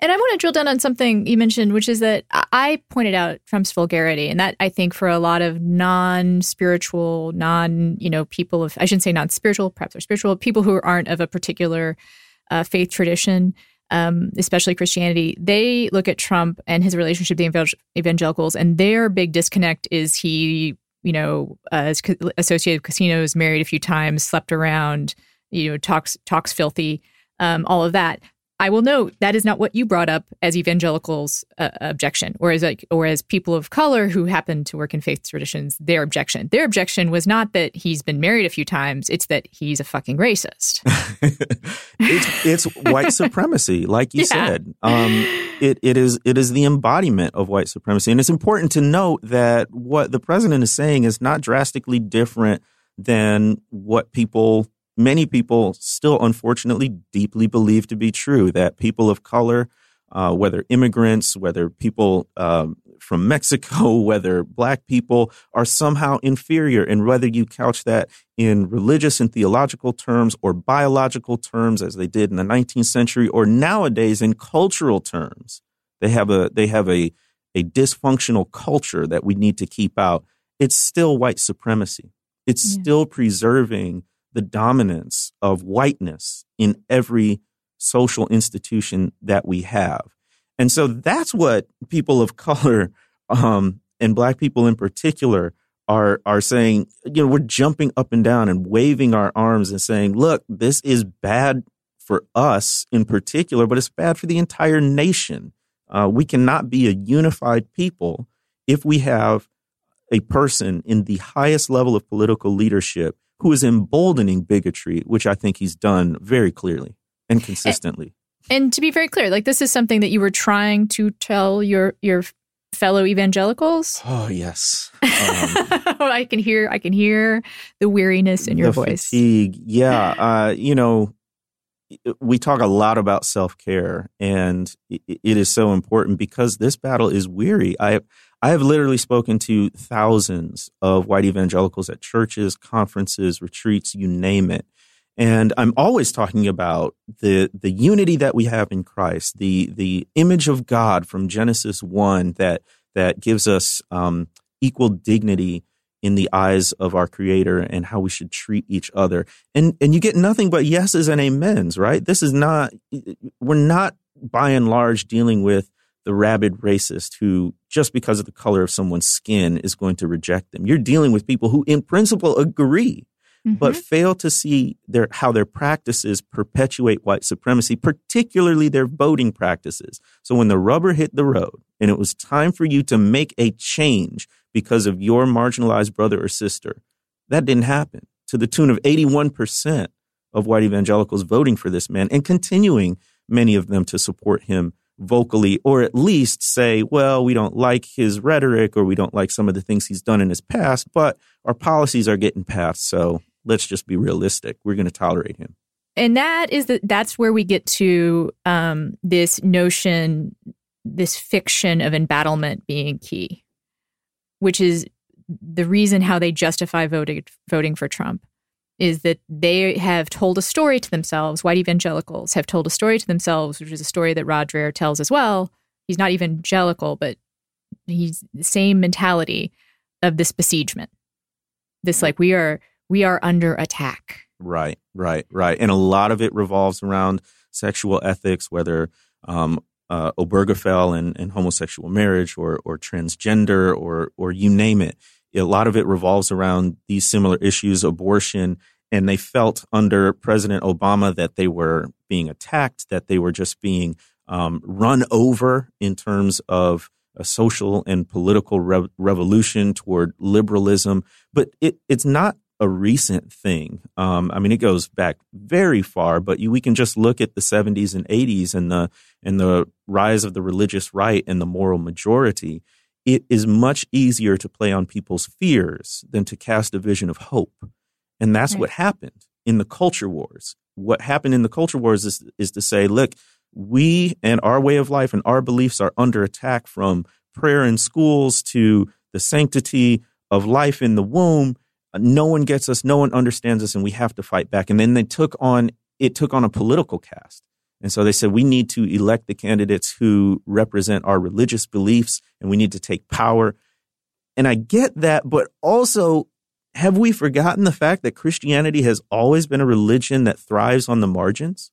And I want to drill down on something you mentioned, which is that I pointed out Trump's vulgarity, and that I think for a lot of non-spiritual, non you know people of I shouldn't say non-spiritual, perhaps they're spiritual people who aren't of a particular uh, faith tradition, um, especially Christianity, they look at Trump and his relationship the evangelicals, and their big disconnect is he, you know, uh, associated with casinos, married a few times, slept around, you know, talks talks filthy, um, all of that. I will note that is not what you brought up as evangelicals' uh, objection, or as like, or as people of color who happen to work in faith traditions, their objection. Their objection was not that he's been married a few times; it's that he's a fucking racist. (laughs) it's, it's white supremacy, like you (laughs) yeah. said. Um, it it is it is the embodiment of white supremacy, and it's important to note that what the president is saying is not drastically different than what people many people still unfortunately deeply believe to be true that people of color, uh, whether immigrants, whether people um, from Mexico, (laughs) whether black people are somehow inferior. And whether you couch that in religious and theological terms or biological terms, as they did in the 19th century, or nowadays in cultural terms, they have a, they have a, a dysfunctional culture that we need to keep out. It's still white supremacy. It's yeah. still preserving the dominance of whiteness in every social institution that we have. And so that's what people of (laughs) color um, and black people in particular are are saying, you know, we're jumping up and down and waving our arms and saying, look, this is bad for us in particular, but it's bad for the entire nation. Uh, we cannot be a unified people if we have a person in the highest level of political leadership who is emboldening bigotry, which I think he's done very clearly and consistently. And, and to be very clear, like this is something that you were trying to tell your your fellow evangelicals. (sighs) Oh yes, um, (laughs) I can hear I can hear the weariness in your voice. Fatigue, yeah. Uh, you know, we talk a lot about self care, and it is so important because this battle is weary. I I have literally spoken to thousands of white evangelicals at churches, conferences, retreats, you name it. And I'm always talking about the, the unity that we have in Christ, the, the image of God from Genesis 1 that, that gives us um, equal dignity in the eyes of our creator and how we should treat each other. And, and you get nothing but yeses and amens, right? This is not, we're not by and large dealing with the rabid racist who, just because of the color of someone's skin, is going to reject them. You're dealing with people who, in principle, agree, mm-hmm. but fail to see their how their practices perpetuate white supremacy, particularly their voting practices. So when the rubber hit the road and it was time for you to make a change because of your marginalized brother or sister, that didn't happen to the tune of 81% of white evangelicals voting for this man and continuing many of them to support him vocally, or at least say, well, we don't like his rhetoric or we don't like some of the things he's done in his past, but our policies are getting passed. So let's just be realistic. We're going to tolerate him. And that is the, that's where we get to um, this notion, this fiction of embattlement being key, which is the reason how they justify voting voting for Trump is that they have told a story to themselves. White evangelicals have told a story to themselves, which is a story that Rod Dreher tells as well. He's not evangelical, but he's the same mentality of this besiegement. This like we are we are under attack. Right, right, right. And a lot of it revolves around sexual ethics, whether um, uh, Obergefell and, and homosexual marriage or or transgender or or you name it. A lot of it revolves around these similar issues, abortion, and they felt under President Obama that they were being attacked, that they were just being um, run over in terms of a social and political re- revolution toward liberalism. But it, it's not a recent thing. Um, I mean, it goes back very far, but you, we can just look at the 70s and 80s and the and the rise of the religious right and the moral majority. It is much easier to play on people's fears than to cast a vision of hope. And that's right. what happened in the culture wars. what happened in the culture wars is, is to say, look, we and our way of life and our beliefs are under attack from prayer in schools to the sanctity of life in the womb. No one gets us, no one understands us, and we have to fight back. And then they took on it took on a political cast. And so they said we need to elect the candidates who represent our religious beliefs and we need to take power. And I get that, but also have we forgotten the fact that Christianity has always been a religion that thrives on the margins?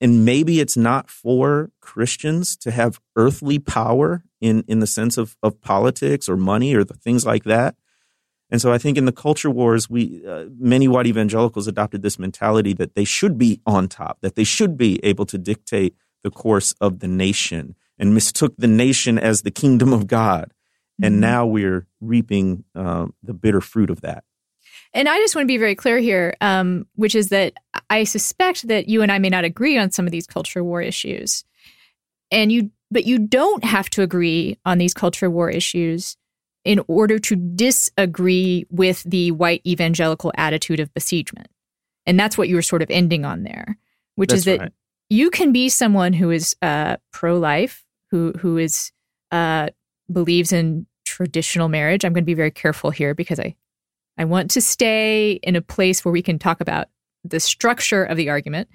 And maybe it's not for Christians to have earthly power in, in the sense of, of politics or money or the things like that. And so I think in the culture wars, we uh, many white evangelicals adopted this mentality that they should be on top, that they should be able to dictate the course of the nation, and mistook the nation as the kingdom of God. And mm-hmm. now we're reaping uh, the bitter fruit of that. And I just want to be very clear here, um, which is that I suspect that you and I may not agree on some of these culture war issues, and you, but you don't have to agree on these culture war issues in order to disagree with the white evangelical attitude of besiegement, and that's what you were sort of ending on there, which that's is that right. you can be someone who is uh, pro-life, who who is uh, believes in traditional marriage. I'm going to be very careful here because I I want to stay in a place where we can talk about the structure of the argument.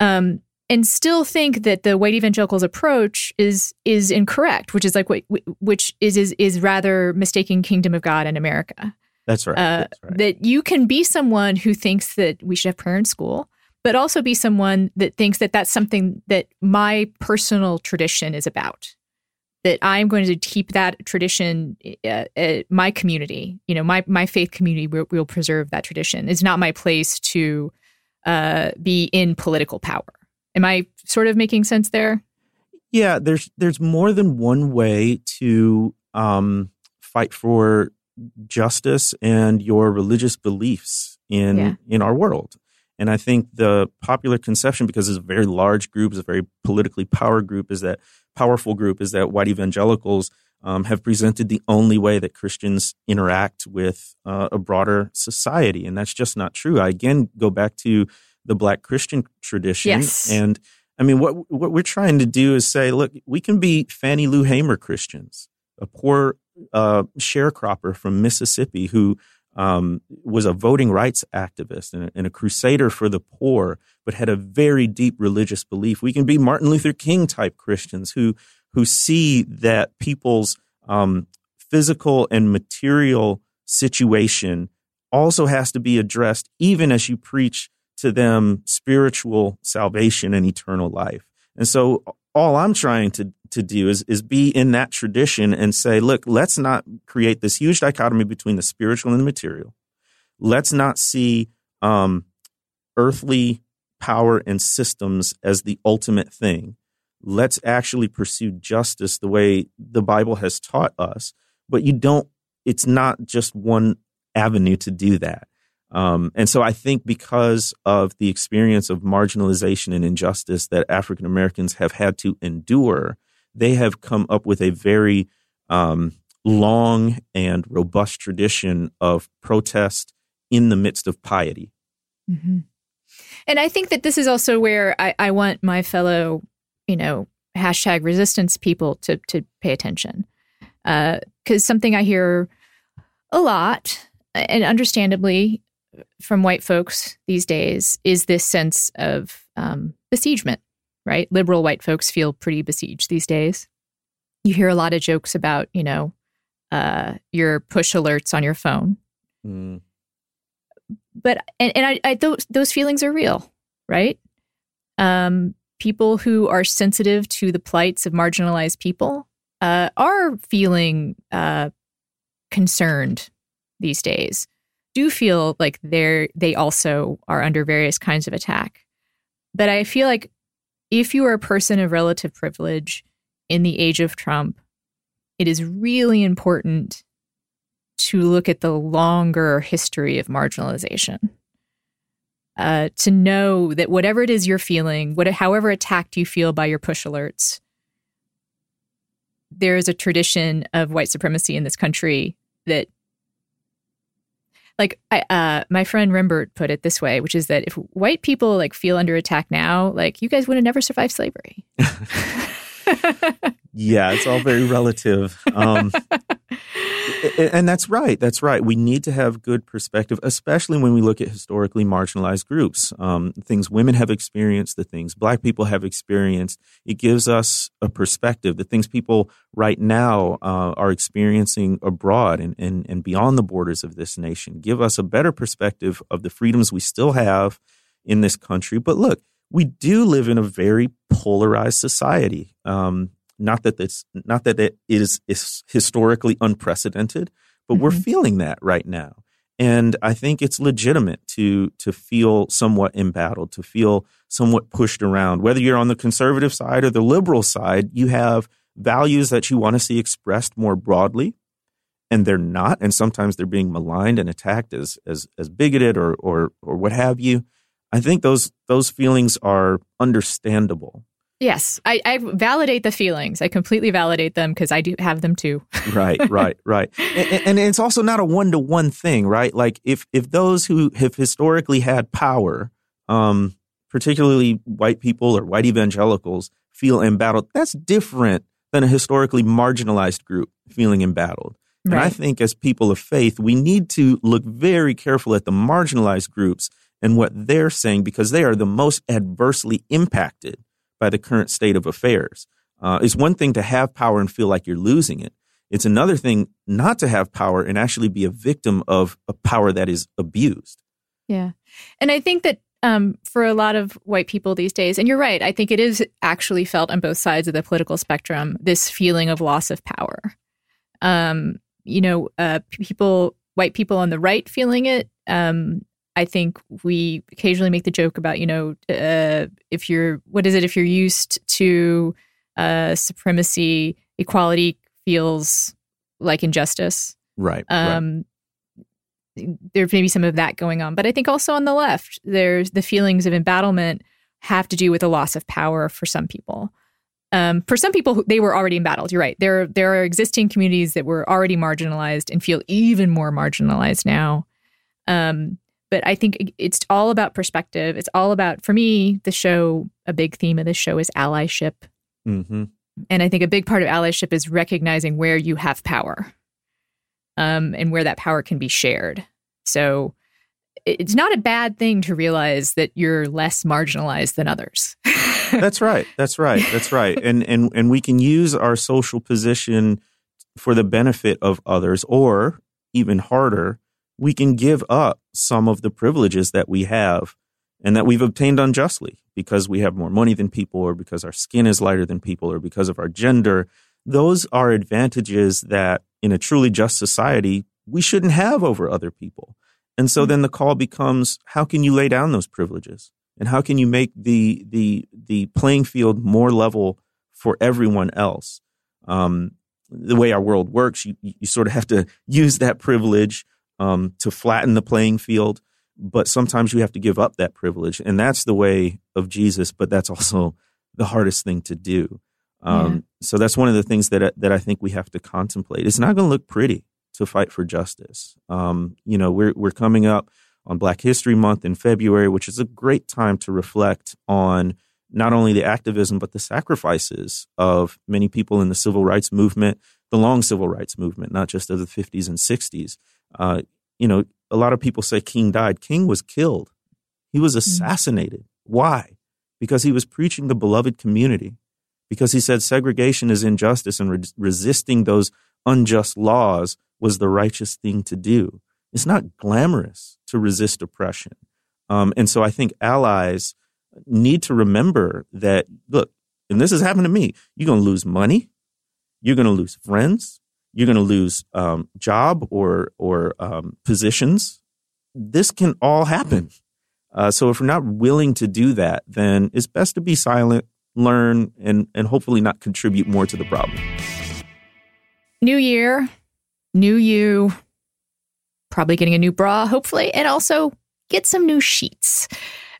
Um, and still think that the white evangelicals approach is is incorrect, which is like what which is is is rather mistaking kingdom of God and America. That's right. Uh, That's right. That you can be someone who thinks that we should have prayer in school, but also be someone that thinks that that's something that my personal tradition is about that I'm going to keep that tradition. Uh, uh, my community, you know, my my faith community will, will preserve that tradition. It's not my place to uh, be in political power. Am I sort of making sense there? Yeah, there's there's more than one way to um, fight for justice and your religious beliefs in yeah. in our world. And I think the popular conception, because it's a very large group, it's a very politically power group, is that powerful group is that white evangelicals um, have presented the only way that Christians interact with uh, a broader society, and that's just not true. I again go back to the Black Christian tradition, yes. and I mean what what we're trying to do is say, look, we can be Fannie Lou Hamer Christians, a poor uh, sharecropper from Mississippi who um, was a voting rights activist and a, and a, crusader for the poor, but had a very deep religious belief. We can be Martin Luther King type Christians who who see that people's um, physical and material situation also has to be addressed, even as you preach to them spiritual salvation and eternal life. And so all I'm trying to to do is is be in that tradition and say, look, let's not create this huge dichotomy between the spiritual and the material. Let's not see um, earthly power and systems as the ultimate thing. Let's actually pursue justice the way the Bible has taught us. But you don't. It's not just one avenue to do that. Um, and so I think because of the experience of marginalization and injustice that African Americans have had to endure, they have come up with a very um, long and robust tradition of protest in the midst of piety. Mm-hmm. And I think that this is also where I, I want my fellow, you know, hashtag resistance people to to pay attention, because uh, something I hear a lot, and understandably, from white folks these days is this sense of um, besiegement, right? Liberal white folks feel pretty besieged these days. You hear a lot of jokes about, you know, uh, your push alerts on your phone. Mm. But and, and I, I those those feelings are real, right? Um, people who are sensitive to the plights of marginalized people uh, are feeling uh, concerned these days do feel like they're they also are under various kinds of attack. But I feel like if you are a person of relative privilege in the age of Trump, it is really important to look at the longer history of marginalization. Uh, to know that whatever it is you're feeling, what, however attacked you feel by your push alerts, there is a tradition of white supremacy in this country that like I, uh, my friend Rimbert put it this way, which is that if white people like feel under attack now, like you guys would have never survived slavery. (laughs) (laughs) yeah, it's all very relative. Um, and that's right. That's right. We need to have good perspective, especially when we look at historically marginalized groups. Um, things women have experienced, the things black people have experienced. It gives us a perspective. The things people right now uh, are experiencing abroad and, and, and beyond the borders of this nation give us a better perspective of the freedoms we still have in this country. But look, we do live in a very polarized society. Um, not that it's not that it is, is historically unprecedented, but mm-hmm. we're feeling that right now. And I think it's legitimate to to feel somewhat embattled, to feel somewhat pushed around. Whether you're on the conservative side or the liberal side, you have values that you want to see expressed more broadly, and they're not. And sometimes they're being maligned and attacked as as as bigoted or or or what have you. I think those those feelings are understandable. Yes, I, I validate the feelings. I completely validate them because I do have them too. (laughs) right, right, right. And, and it's also not a one to one thing, right? Like if if those who have historically had power, um, particularly white people or white evangelicals, feel embattled, that's different than a historically marginalized group feeling embattled. Right. And I think as people of faith, we need to look very careful at the marginalized groups and what they're saying because they are the most adversely impacted by the current state of affairs. Uh, it's one thing to have power and feel like you're losing it. It's another thing not to have power and actually be a victim of a power that is abused. Yeah. And I think that um, for a lot of white people these days, and you're right, I think it is actually felt on both sides of the political spectrum, this feeling of loss of power. Um, you know, uh, people, white people on the right feeling it, um, I think we occasionally make the joke about, you know, uh, if you're, what is it, if you're used to uh, supremacy, equality feels like injustice. Right. Um, right. There may be some of that going on. But I think also on the left, there's the feelings of embattlement have to do with a loss of power for some people. Um, for some people, they were already embattled. You're right. There, there are existing communities that were already marginalized and feel even more marginalized now. Um, but I think it's all about perspective. It's all about, for me, the show, a big theme of this show is allyship. Mm-hmm. And I think a big part of allyship is recognizing where you have power um, and where that power can be shared. So it's not a bad thing to realize that you're less marginalized than others. (laughs) that's right. That's right. That's right. And and and we can use our social position for the benefit of others or even harder we can give up some of the privileges that we have and that we've obtained unjustly because we have more money than people or because our skin is lighter than people or because of our gender. Those are advantages that in a truly just society we shouldn't have over other people. And so then the call becomes how can you lay down those privileges? And how can you make the the the playing field more level for everyone else? Um, the way our world works, you, you sort of have to use that privilege um, to flatten the playing field. But sometimes you have to give up that privilege. And that's the way of Jesus, but that's also the hardest thing to do. Um, yeah. So that's one of the things that, that I think we have to contemplate. It's not going to look pretty to fight for justice. Um, you know, we're, we're coming up on Black History Month in February, which is a great time to reflect on not only the activism, but the sacrifices of many people in the civil rights movement, the long civil rights movement, not just of the 50s and 60s. Uh, you know, a lot of people say King died. King was killed. He was mm-hmm. assassinated. Mm-hmm. Why? Because he was preaching the beloved community. Because he said segregation is injustice and re- resisting those unjust laws was the righteous thing to do. It's not glamorous to resist oppression. Um, and so I think allies need to remember that, look, and this has happened to me, you're going to lose money. You're going to lose friends you're going to lose um, job or or um, positions. This can all happen. Uh, so if we're not willing to do that, then it's best to be silent, learn, and and hopefully not contribute more to the problem. New year, new you. Probably getting a new bra, hopefully, and also get some new sheets.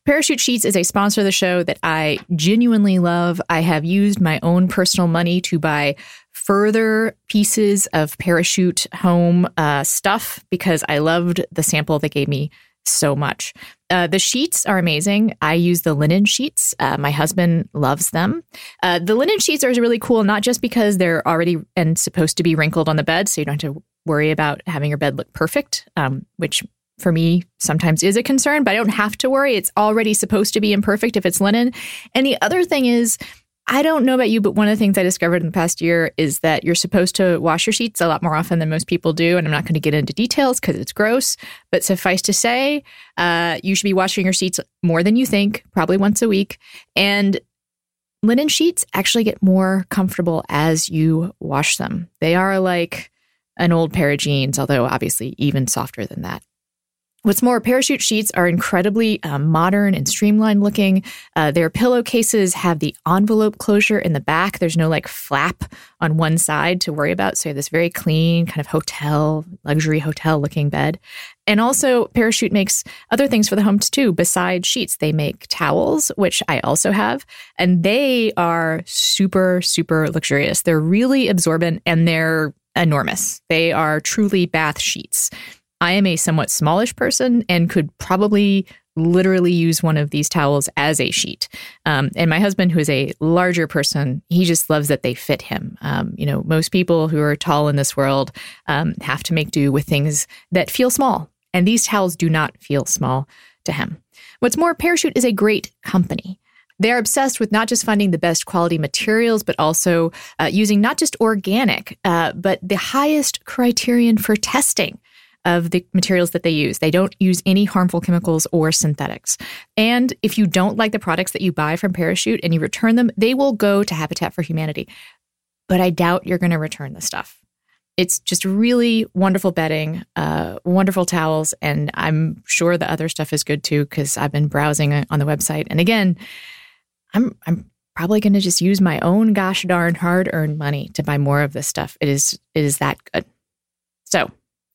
Parachute Sheets is a sponsor of the show that I genuinely love. I have used my own personal money to buy further pieces of parachute home uh, stuff because I loved the sample they gave me so much. Uh, the sheets are amazing. I use the linen sheets. Uh, my husband loves them. Uh, the linen sheets are really cool, not just because they're already and supposed to be wrinkled on the bed, so you don't have to worry about having your bed look perfect, um, which for me sometimes is a concern, but I don't have to worry. It's already supposed to be imperfect if it's linen. And the other thing is, I don't know about you, but one of the things I discovered in the past year is that you're supposed to wash your sheets a lot more often than most people do. And I'm not going to get into details because it's gross, but suffice to say, uh, you should be washing your sheets more than you think, probably once a week. And linen sheets actually get more comfortable as you wash them. They are like an old pair of jeans, although obviously even softer than that. What's more, parachute sheets are incredibly uh, modern and streamlined looking. Uh, their pillowcases have the envelope closure in the back. There's no like flap on one side to worry about. So you have this very clean, kind of hotel, luxury hotel looking bed. And also, Parachute makes other things for the homes too, besides sheets. They make towels, which I also have, and they are super, super luxurious. They're really absorbent and they're enormous. They are truly bath sheets. I am a somewhat smallish person and could probably literally use one of these towels as a sheet. Um, and my husband, who is a larger person, he just loves that they fit him. Um, you know, most people who are tall in this world um, have to make do with things that feel small. And these towels do not feel small to him. What's more, Parachute is a great company. They're obsessed with not just finding the best quality materials, but also uh, using not just organic, uh, but the highest criterion for testing of the materials that they use. They don't use any harmful chemicals or synthetics. And if you don't like the products that you buy from Parachute and you return them, they will go to Habitat for Humanity. But I doubt you're going to return the stuff. It's just really wonderful bedding, uh, wonderful towels, and I'm sure the other stuff is good too because I've been browsing on the website. And again, I'm I'm probably going to just use my own gosh darn hard earned money to buy more of this stuff. It is it is that good. So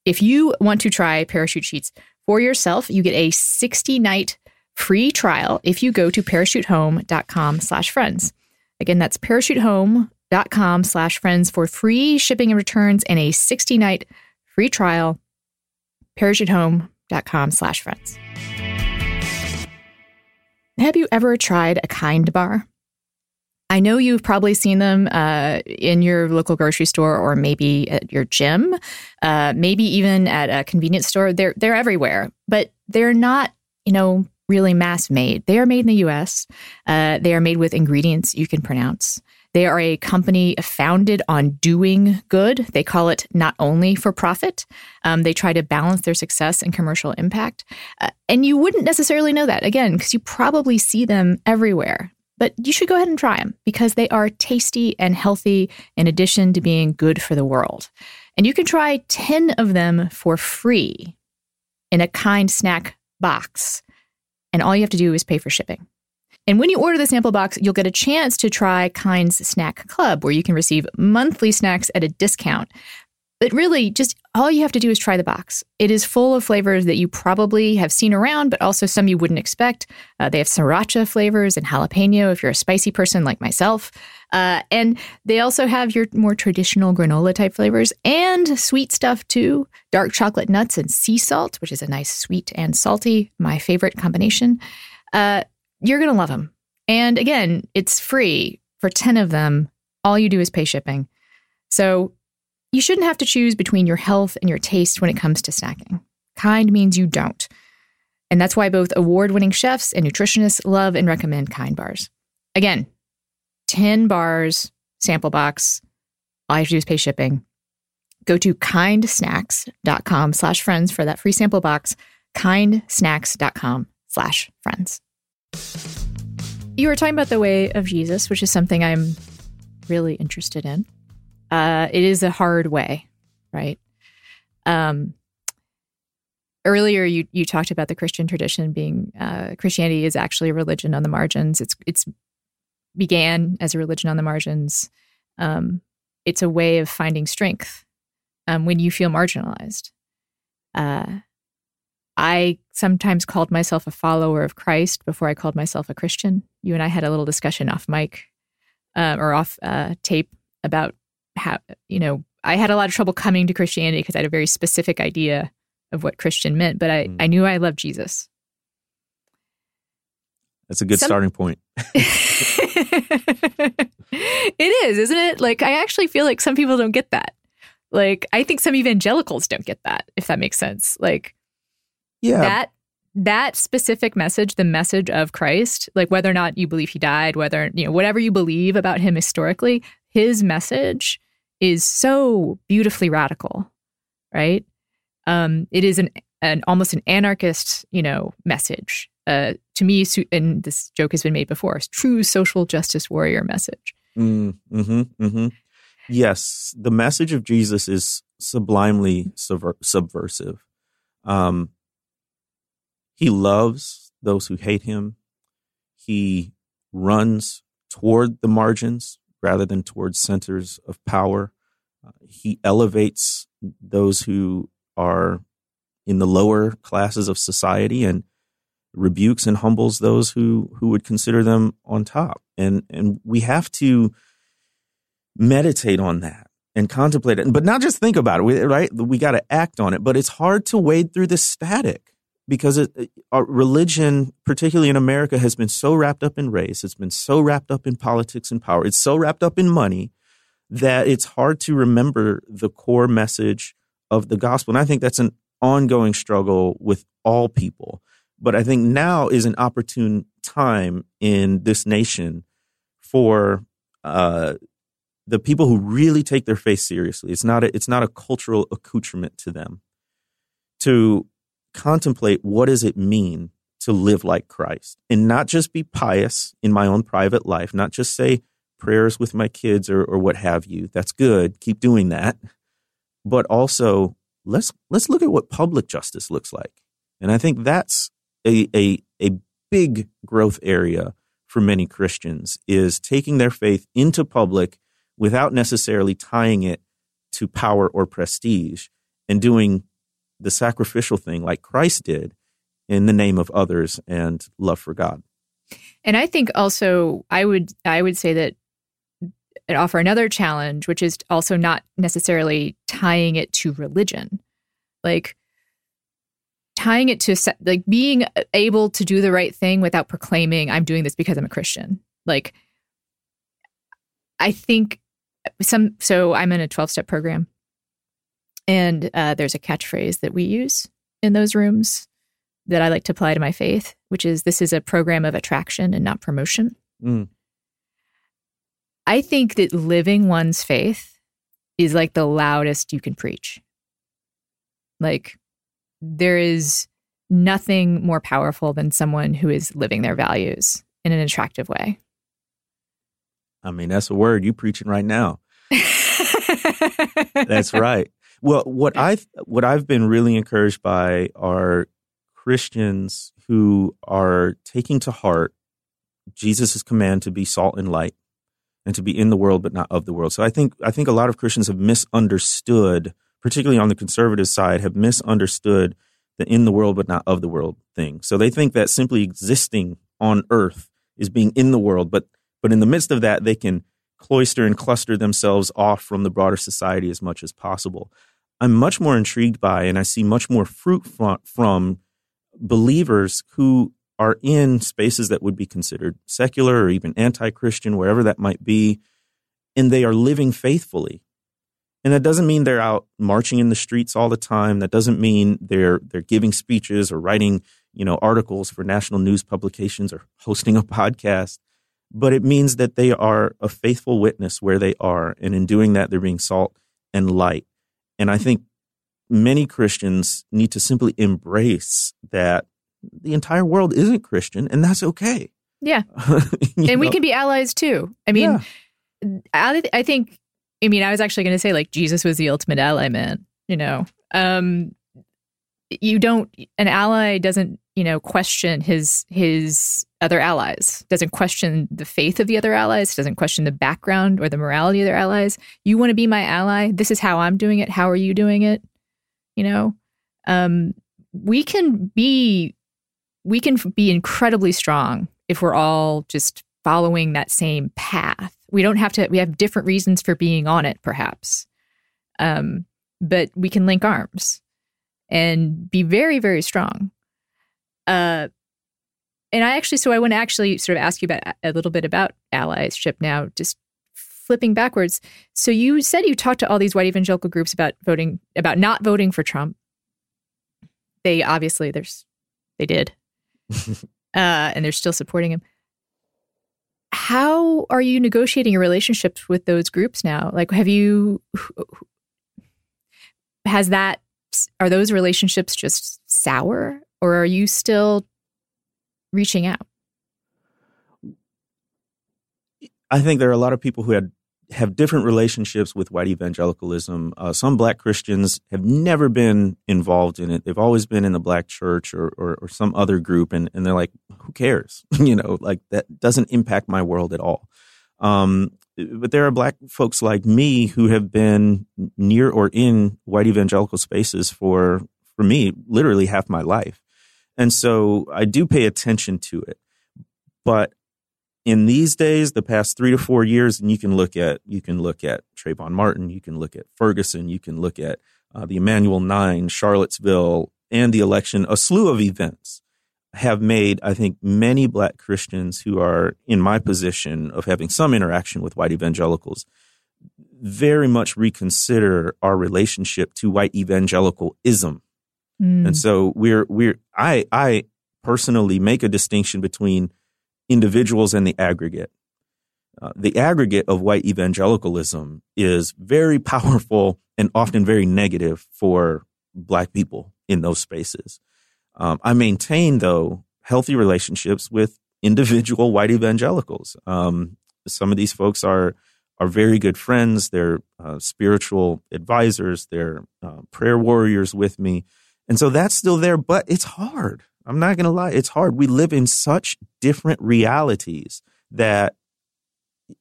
if you want to try parachute sheets for yourself, you get a 60 night free trial if you go to parachutehome.com slash friends. Again, that's parachutehome.com slash friends for free shipping and returns and a 60 night free trial. Parachutehome.com slash friends. Have you ever tried a kind bar? I know you've probably seen them uh, in your local grocery store or maybe at your gym, uh, maybe even at a convenience store. They're they're everywhere, but they're not, you know, really mass made. They are made in the U.S. Uh, they are made with ingredients you can pronounce. They are a company founded on doing good. They call it not only for profit. Um, they try to balance their success and commercial impact. Uh, and you wouldn't necessarily know that, again, because you probably see them everywhere. But you should go ahead and try them because they are tasty and healthy in addition to being good for the world. And you can try 10 of them for free in a kind snack box. And all you have to do is pay for shipping. And when you order the sample box, you'll get a chance to try Kind's Snack Club, where you can receive monthly snacks at a discount. But really, just all you have to do is try the box. It is full of flavors that you probably have seen around, but also some you wouldn't expect. Uh, they have sriracha flavors and jalapeno if you're a spicy person like myself. Uh, and they also have your more traditional granola type flavors and sweet stuff too dark chocolate nuts and sea salt, which is a nice sweet and salty, my favorite combination. Uh, you're going to love them. And again, it's free for 10 of them. All you do is pay shipping. So you shouldn't have to choose between your health and your taste when it comes to snacking. Kind means you don't. And that's why both award winning chefs and nutritionists love and recommend Kind bars. Again, 10 bars, sample box. All you have to do is pay shipping. Go to kindsnacks.com slash friends for that free sample box. Kindsnacks.com slash friends. You were talking about the way of Jesus, which is something I'm really interested in uh, it is a hard way, right? Um, earlier, you you talked about the Christian tradition being uh, Christianity is actually a religion on the margins. It's it's began as a religion on the margins. Um, it's a way of finding strength um, when you feel marginalized. Uh, I sometimes called myself a follower of Christ before I called myself a Christian. You and I had a little discussion off mic uh, or off uh, tape about you know, I had a lot of trouble coming to Christianity because I had a very specific idea of what Christian meant, but I, mm. I knew I loved Jesus. That's a good Some, starting point. (laughs) (laughs) it is, isn't it? Like, I actually feel like some people don't get that. Like, I think some evangelicals don't get that, if that makes sense. Like, yeah. That that specific message, the message of Christ, like whether or not you believe he died, whether, you know, whatever you believe about him historically, his message is so beautifully radical, right? Um, it is an, an almost an anarchist, you know, message. Uh, to me, and this joke has been made before, true social justice warrior message. Mm, hmm mm-hmm. Yes, the message of Jesus is sublimely subver- subversive. Um, he loves those who hate him. He runs toward the margins rather than towards centers of power. Uh, he elevates those who are in the lower classes of society and rebukes and humbles those who who would consider them on top. And and we have to meditate on that and contemplate it, but not just think about it. Right? We got to act on it. But it's hard to wade through the static because it, religion, particularly in America, has been so wrapped up in race. It's been so wrapped up in politics and power. It's so wrapped up in money that it's hard to remember the core message of the gospel. And I think that's an ongoing struggle with all people. But I think now is an opportune time in this nation for uh, the people who really take their faith seriously. It's not a, it's not a cultural accoutrement to them to contemplate what does it mean to live like Christ and not just be pious in my own private life, not just say prayers with my kids or, or what have you. That's good. Keep doing that. But also let's let's look at what public justice looks like. And I think that's a a, a big growth area for many Christians is taking their faith into public without necessarily tying it to power or prestige and doing the sacrificial thing like Christ did in the name of others and love for God. And I think also I would I would say that offer another challenge, which is also not necessarily tying it to religion, like tying it to like being able to do the right thing without proclaiming I'm doing this because I'm a Christian. Like I think some so I'm in a 12 step program and uh, there's a catchphrase that we use in those rooms that I like to apply to my faith, which is this is a program of attraction and not promotion. Mm. I think that living one's faith is like the loudest you can preach. Like, there is nothing more powerful than someone who is living their values in an attractive way. I mean, that's a word you preaching right now. (laughs) that's right. Well, what I've what I've been really encouraged by are Christians who are taking to heart Jesus' command to be salt and light and to be in the world but not of the world. So I think I think a lot of Christians have misunderstood, particularly on the conservative side, have misunderstood the in the world but not of the world thing. So they think that simply existing on earth is being in the world, but but in the midst of that they can cloister and cluster themselves off from the broader society as much as possible. I'm much more intrigued by and I see much more fruit from, believers who are in spaces that would be considered secular or even anti Christian, wherever that might be, and they are living faithfully. And that doesn't mean they're out marching in the streets all the time. That doesn't mean they're they're giving speeches or writing, you know, articles for national news publications or hosting a (laughs) podcast. But it means that they are a faithful witness where they are, and in doing that, they're being salt and light. And I think many Christians need to simply embrace that the entire world isn't Christian, and that's okay. Yeah. (laughs) and know? we can be allies too. I mean, yeah. I, I think, I mean, I was actually going to say, like, Jesus was the ultimate ally, man. You know, um, you don't, an ally doesn't, you know, question his, his, other allies, doesn't question the faith of the other allies, doesn't question the background or the morality of their allies. You want to be my ally? This is how I'm doing it. How are you doing it? You know, um, we can be we can be incredibly strong if we're all just following that same path We don't have to. We have different reasons for being on it, perhaps. Um, but we can link arms and be very, very strong. Uh, and I actually, so I want to actually sort of ask you about a little bit about allyship now, just flipping backwards. So you said you talked to all these white evangelical groups about voting, about not voting for Trump. They obviously, there's, they did, (laughs) uh, and they're still supporting him. How are you negotiating your relationships with those groups now? Like, have you, has that, are those relationships just sour or are you still reaching out? I think there are a lot of people who had have different relationships with white evangelicalism. Uh, some black Christians have never been involved in it. They've always been in the black church or, or, or some other group. And, and they're like, who cares? (laughs) you know, like that doesn't impact my world at all. Um, but there are black folks like me who have been near or in white evangelical spaces for, for me, literally half my life. And so I do pay attention to it. But in these days, the past three to four years, and you can look at you can look at Trayvon Martin, you can look at Ferguson, you can look at uh, the Emanuel Nine, Charlottesville, and the election. A slew of events have made, I think, many Black Christians who are in my position of having some interaction with white evangelicals very much reconsider our relationship to white evangelicalism. Mm. And so we're we're I I personally make a distinction between individuals and the aggregate. Uh, the aggregate of white evangelicalism is very (laughs) powerful and often very negative for black people in those spaces. Um, I maintain, though, healthy relationships with individual white evangelicals. Um, some of these folks are are very good friends. They're uh, spiritual advisors. They're uh, prayer warriors with me, and so that's still there. But it's hard. I'm not going to lie. It's hard. We live in such different realities that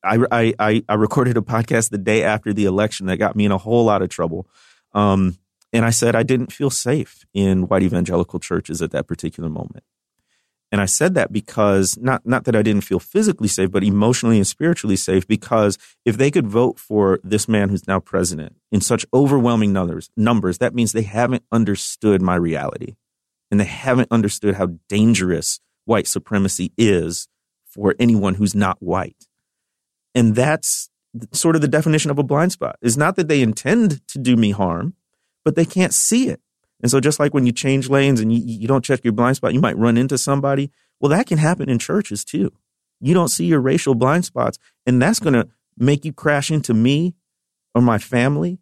I, I, I, recorded a podcast the day after the election that got me in a whole lot of trouble. Um, and I said I didn't feel safe in white evangelical churches at that particular moment. And I said that because not, not that I didn't feel physically safe, but emotionally and spiritually safe because if they could vote for this man who's now president in such overwhelming numbers, numbers, that means they haven't understood my reality and they haven't understood how dangerous white supremacy is for anyone who's not white. And that's sort of the definition of a blind spot. Is not that they intend to do me harm, but they can't see it. And so just like when you change lanes and you, you don't check your blind spot, you might run into somebody. Well, that can happen in churches too. You don't see your racial blind spots, and that's going to make you crash into me or my family.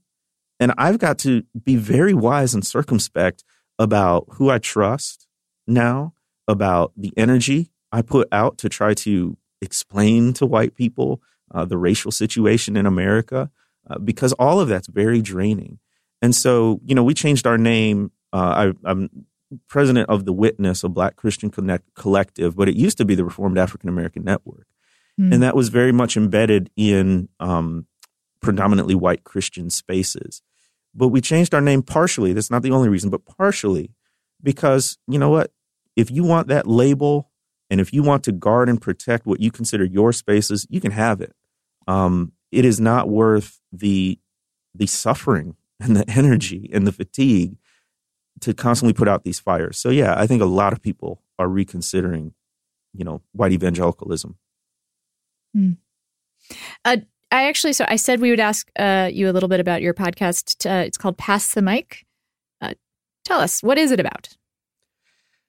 And I've got to be very wise and circumspect about who I trust now, about the energy I put out to try to explain to white people uh, the racial situation in America, uh, because all of that's very draining. And so, you know, we changed our name. Uh, I, am president of the Witness, a Black Christian Connect collective, but it used to be the Reformed African American Network, mm. and that was very much embedded in um, predominantly white Christian spaces. But we changed our name partially. That's not the only reason, but partially because you know what? If you want that label and if you want to guard and protect what you consider your spaces, you can have it. Um, it is not worth the the suffering and the energy and the fatigue to constantly put out these fires. So yeah, I think a lot of people are reconsidering, you know, white evangelicalism. Hmm. Uh, I actually, so I said we would ask uh, you a little bit about your podcast. Uh, it's called Pass the Mic. Uh, tell us, what is it about?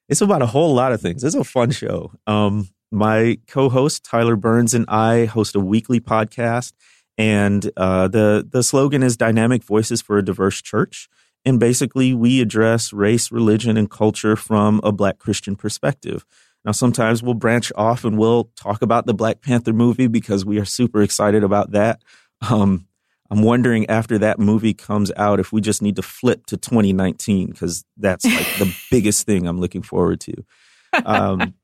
It's about a whole lot of things. It's a fun show. Um, my co-host Tyler Burns and I host a weekly podcast, and uh, the the slogan is "Dynamic Voices for a Diverse Church." And basically, we address race, religion, and culture from a Black Christian perspective. Now, sometimes we'll branch off and we'll talk about the Black Panther movie because we are super excited about that. Um, I'm wondering after that movie comes out if we just need to flip to 2019 because that's like the (laughs) biggest thing I'm looking forward to. Um,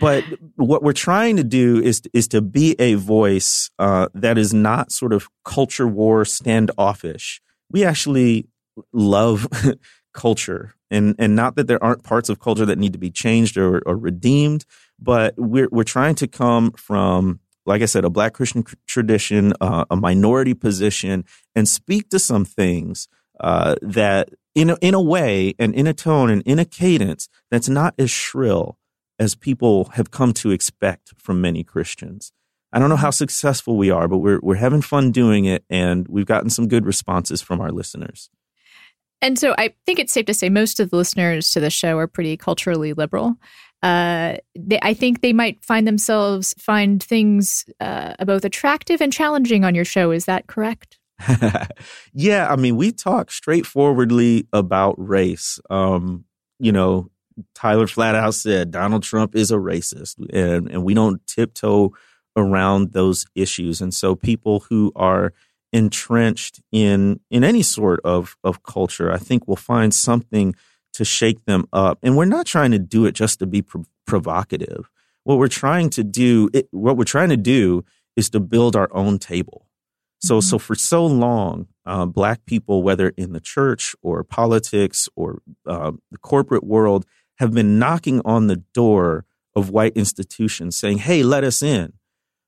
but what we're trying to do is is to be a voice uh, that is not sort of culture war standoffish. We actually love (laughs) culture and and not that there aren't parts of culture that need to be changed or, or redeemed but we're we're trying to come from like I said, a Black Christian tradition, uh, a minority position, and speak to some things uh, that, in a, in a way, and in a tone, and in a cadence that's not as shrill as people have come to expect from many Christians. I don't know how successful we are, but we're we're having fun doing it, and we've gotten some good responses from our listeners. And so I think it's safe to say most of the listeners to the show are pretty culturally liberal. Uh, they, I think they might find themselves find things uh, both attractive and challenging on your show. Is that correct? (laughs) yeah, I mean, we talk straightforwardly about race. Um, you know, Tyler flat out said Donald Trump is a racist, and and we don't tiptoe around those issues. And so people who are entrenched in in any sort of of culture, I think will find something to shake them up. And we're not trying to do it just to be provocative. What we're trying to do, it, what we're trying to do, is to build our own table. So, mm-hmm. so for so long, uh, black people, whether in the church or politics or uh, the corporate world, have been knocking on the door of white institutions, saying, "Hey, let us in."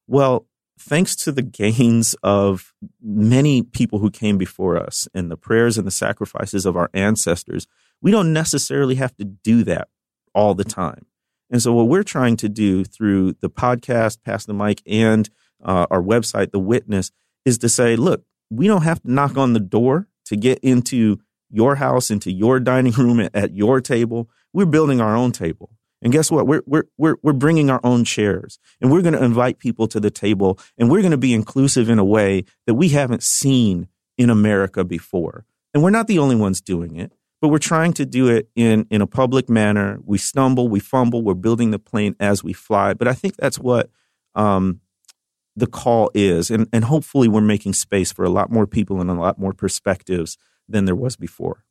Well, thanks to the gains of many people who came before us and the prayers and the sacrifices of our ancestors, we don't necessarily have to do that all the time. And so, what we're trying to do through the podcast, Pass the Mic, and uh, our website, The Witness, is to say, look, we don't have to knock on the door to get into your house, into your dining room, at your table. We're building our own table. And guess what? We're, we're, we're, we're bringing our own chairs and we're going to invite people to the table and we're going to be inclusive in a way that we haven't seen in America before. And we're not the only ones doing it, but we're trying to do it in, in a public manner. We stumble, we fumble, we're building the plane as we fly. But I think that's what, um, the call is. And, and hopefully we're making space for a lot more people and a lot more perspectives than there was before.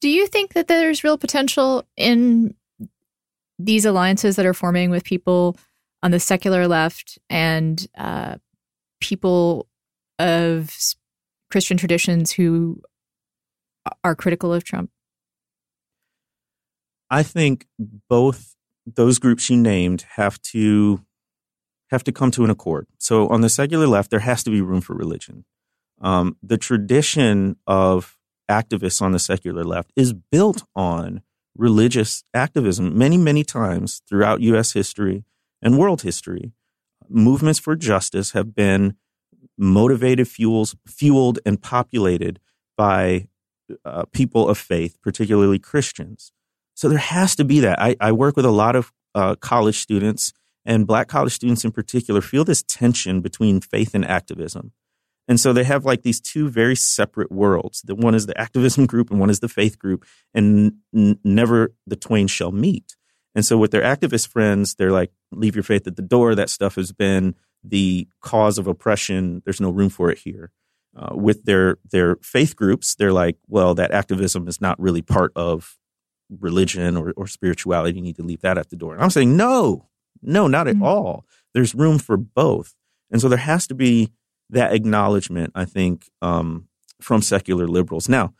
Do you think that there's real potential in these alliances that are forming with people on the secular left and uh, people of Christian traditions who are critical of Trump? I think both those groups you named have to have to come to an accord. So on the secular left, there has to be room for religion. Um, the tradition of activists on the secular left is built on religious activism many, many times throughout U.S. history and world history. Movements for justice have been motivated, fuels, fueled, and populated by uh, people of faith, particularly Christians. So there has to be that. I, I work with a lot of uh, college students, and black college students in particular feel this tension between faith and activism. And so they have like these two very separate worlds. The one is the activism (laughs) group and one is the faith group, and n- never the twain shall meet. And so with their activist friends, they're like, leave your faith at the door. That stuff has been the cause of oppression. There's no room for it here. Uh, with their their faith groups, they're like, well, that activism is not really part of religion or, or spirituality. You need to leave that at the door. And I'm saying, no, no, not at mm-hmm. all. There's room for both. And so there has to be that acknowledgement, I think, um, from secular liberals. Now,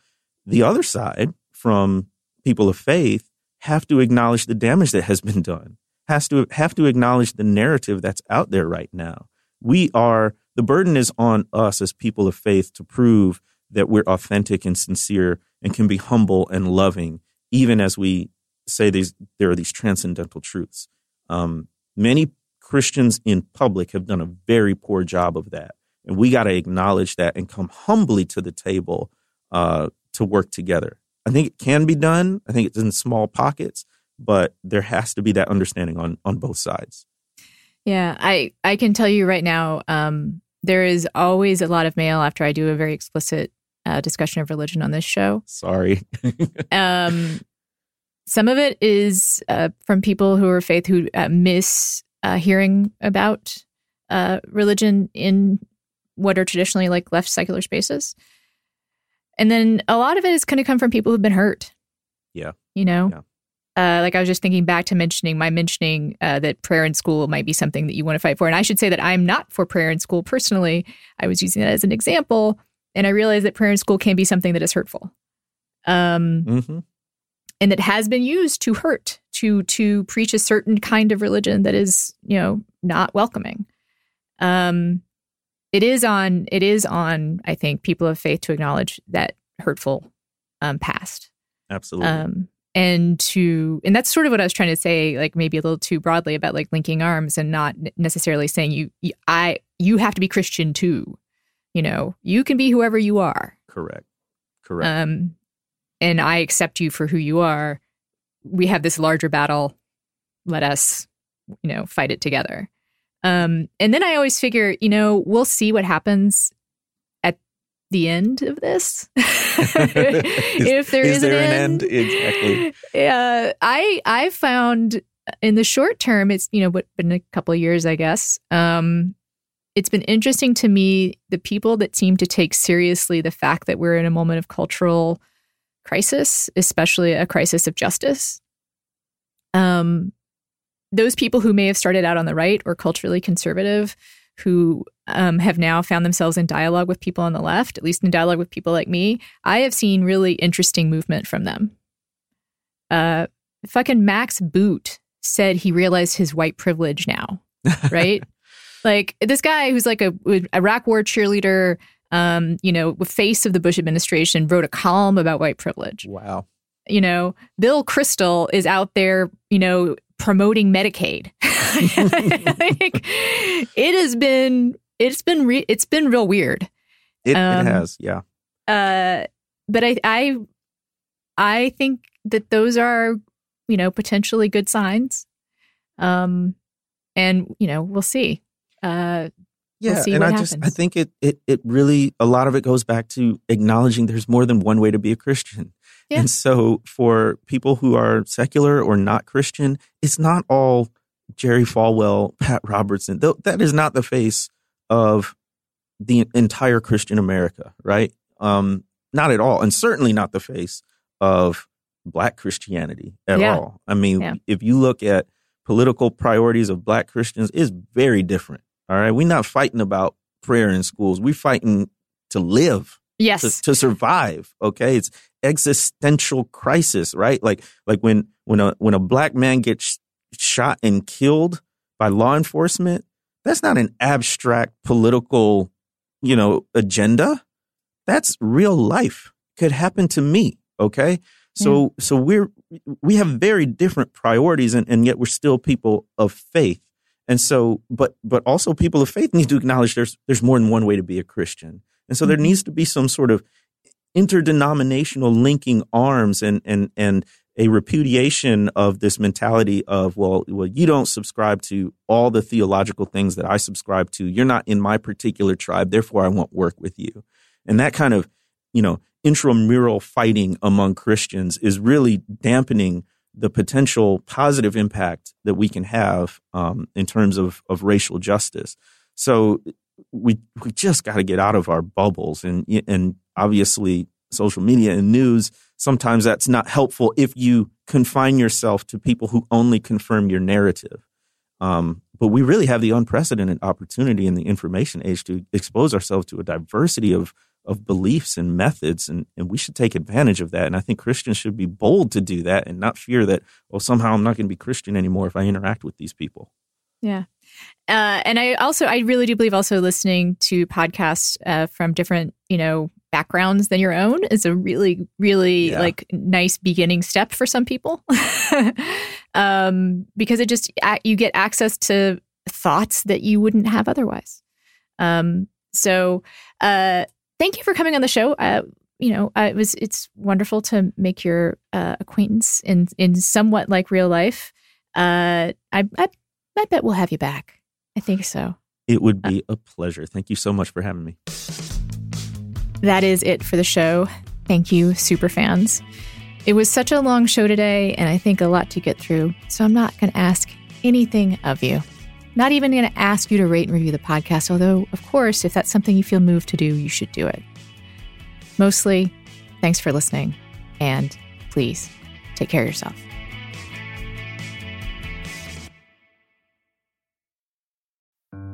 the other side, from people of faith, have to acknowledge the damage that has been done, has to have to acknowledge the narrative that's out there right now. We are the burden is on us as people of faith to prove that we're authentic and sincere and can be humble and loving, even as we say these there are these transcendental truths. Um, many Christians in public have done a very poor job of that. And we got to acknowledge that and come humbly to the table uh, to work together. I think it can be done. I think it's in small pockets, but there has to be that understanding on on both sides. Yeah, I I can tell you right now, um, there is always a lot of mail after I do a very explicit uh, discussion of religion on this show. Sorry. (laughs) um, some of it is uh, from people who are faith who uh, miss uh, hearing about uh, religion in what are traditionally like left secular spaces. And then a lot of it is going to come from people who've been hurt. Yeah. You know? Yeah. Uh, like I was just thinking back to mentioning my mentioning uh, that prayer in school might be something that you want to fight for. And I should say that I'm not for prayer in school personally. I was using that as an example. And I realized that prayer in school can be something that is hurtful. Um, mm-hmm. And that has been used to hurt, to to preach a certain kind of religion that is, you know, not welcoming. um, it is on it is on I think people of faith to acknowledge that hurtful um, past. Absolutely. Um, and to and that's sort of what I was trying to say, like maybe a little too broadly about like linking arms and not necessarily saying you, you I you have to be Christian too. You know, you can be whoever you are. Correct. Correct. Um, and I accept you for who you are. We have this larger battle. Let us, you know, fight it together. Um, and then I always figure, you know, we'll see what happens at the end of this. (laughs) if there is is, there an, an end. end? Exactly. (laughs) Yeah, I I found in the short term, it's you know, but been a couple of years, I guess. Um, it's been interesting to me the people that seem to take seriously the fact that we're in a moment of cultural crisis, especially a crisis of justice. Um, those people who may have started out on the right or culturally conservative, who um, have now found themselves in dialogue with people on the left, at least in dialogue with people like me, I have seen really interesting movement from them. Uh, fucking Max Boot said he realized his white privilege now, (laughs) right? like this guy who's like a Iraq War cheerleader, um, you know, face of the Bush administration, wrote a column about white privilege. Wow. You know, Bill Kristol is out there, you know, promoting Medicaid. (laughs) like, it has been, it's been, re- it's been real weird. It, Um, it has. Yeah. Uh, but I, I, I think that those are, you know, potentially good signs. Um, and you know, we'll see. Uh, Yeah, see and I just I think it it it really a lot of it goes back to acknowledging there's more than one way to be a Christian. Yeah. And so for people who are secular or not Christian, it's not all Jerry Falwell, Pat Robertson. Th- That is not the face of the entire Christian America, right? Um, not at all, and certainly not the face of Black Christianity at Yeah. all. I mean, Yeah. if you look at political priorities of Black Christians, is very different. All right, we're not fighting about prayer in schools. We're fighting to live, yes. to, to survive. Okay, it's existential crisis, right? Like like when when a when a black man gets shot and killed by law enforcement, that's not an abstract political, you know, agenda. That's real life. Could happen to me. Okay. So so we're we have very different priorities and, and yet we're still people of faith. And so but but also people of faith need to acknowledge there's there's more than one way to be a Christian. And so there Mhm. needs to be some sort of interdenominational linking arms and and and a repudiation of this mentality of well well you don't subscribe to all the theological things that I subscribe to. You're not in my particular tribe. Therefore I won't work with you. And that kind of you know intramural fighting among Christians is really dampening the potential positive impact that we can have um, in terms of of racial justice. So we we just got to get out of our bubbles and and obviously social media and news sometimes that's not helpful if you confine yourself to people who only confirm your narrative um, but we really have the unprecedented opportunity in the information age to expose ourselves to a diversity of of beliefs and methods and, and we should take advantage of that and i think christians should be bold to do that and not fear that well somehow i'm not going to be christian anymore if i interact with these people Yeah. Uh, and I also, I really do believe also listening to podcasts uh, from different, you know, backgrounds than your own is a really, really Yeah. like nice beginning step for some people. (laughs) um, because it just, you get access to thoughts that you wouldn't have otherwise. Um, so, uh, thank you for coming on the show. Uh, you know, uh, it was, it's wonderful to make your uh, acquaintance in, in somewhat like real life. Uh, I, I I bet we'll have you back. I think so. it would uh, be a pleasure thank you so much for having me That is it for the show. Thank you, super fans. It was such a long show today, and I think a lot to get through. So I'm not going to ask anything of you. Not even going to ask you to rate and review the podcast, although, of course, if that's something you feel moved to do, you should do it. Mostly, thanks for listening, and please take care of yourself.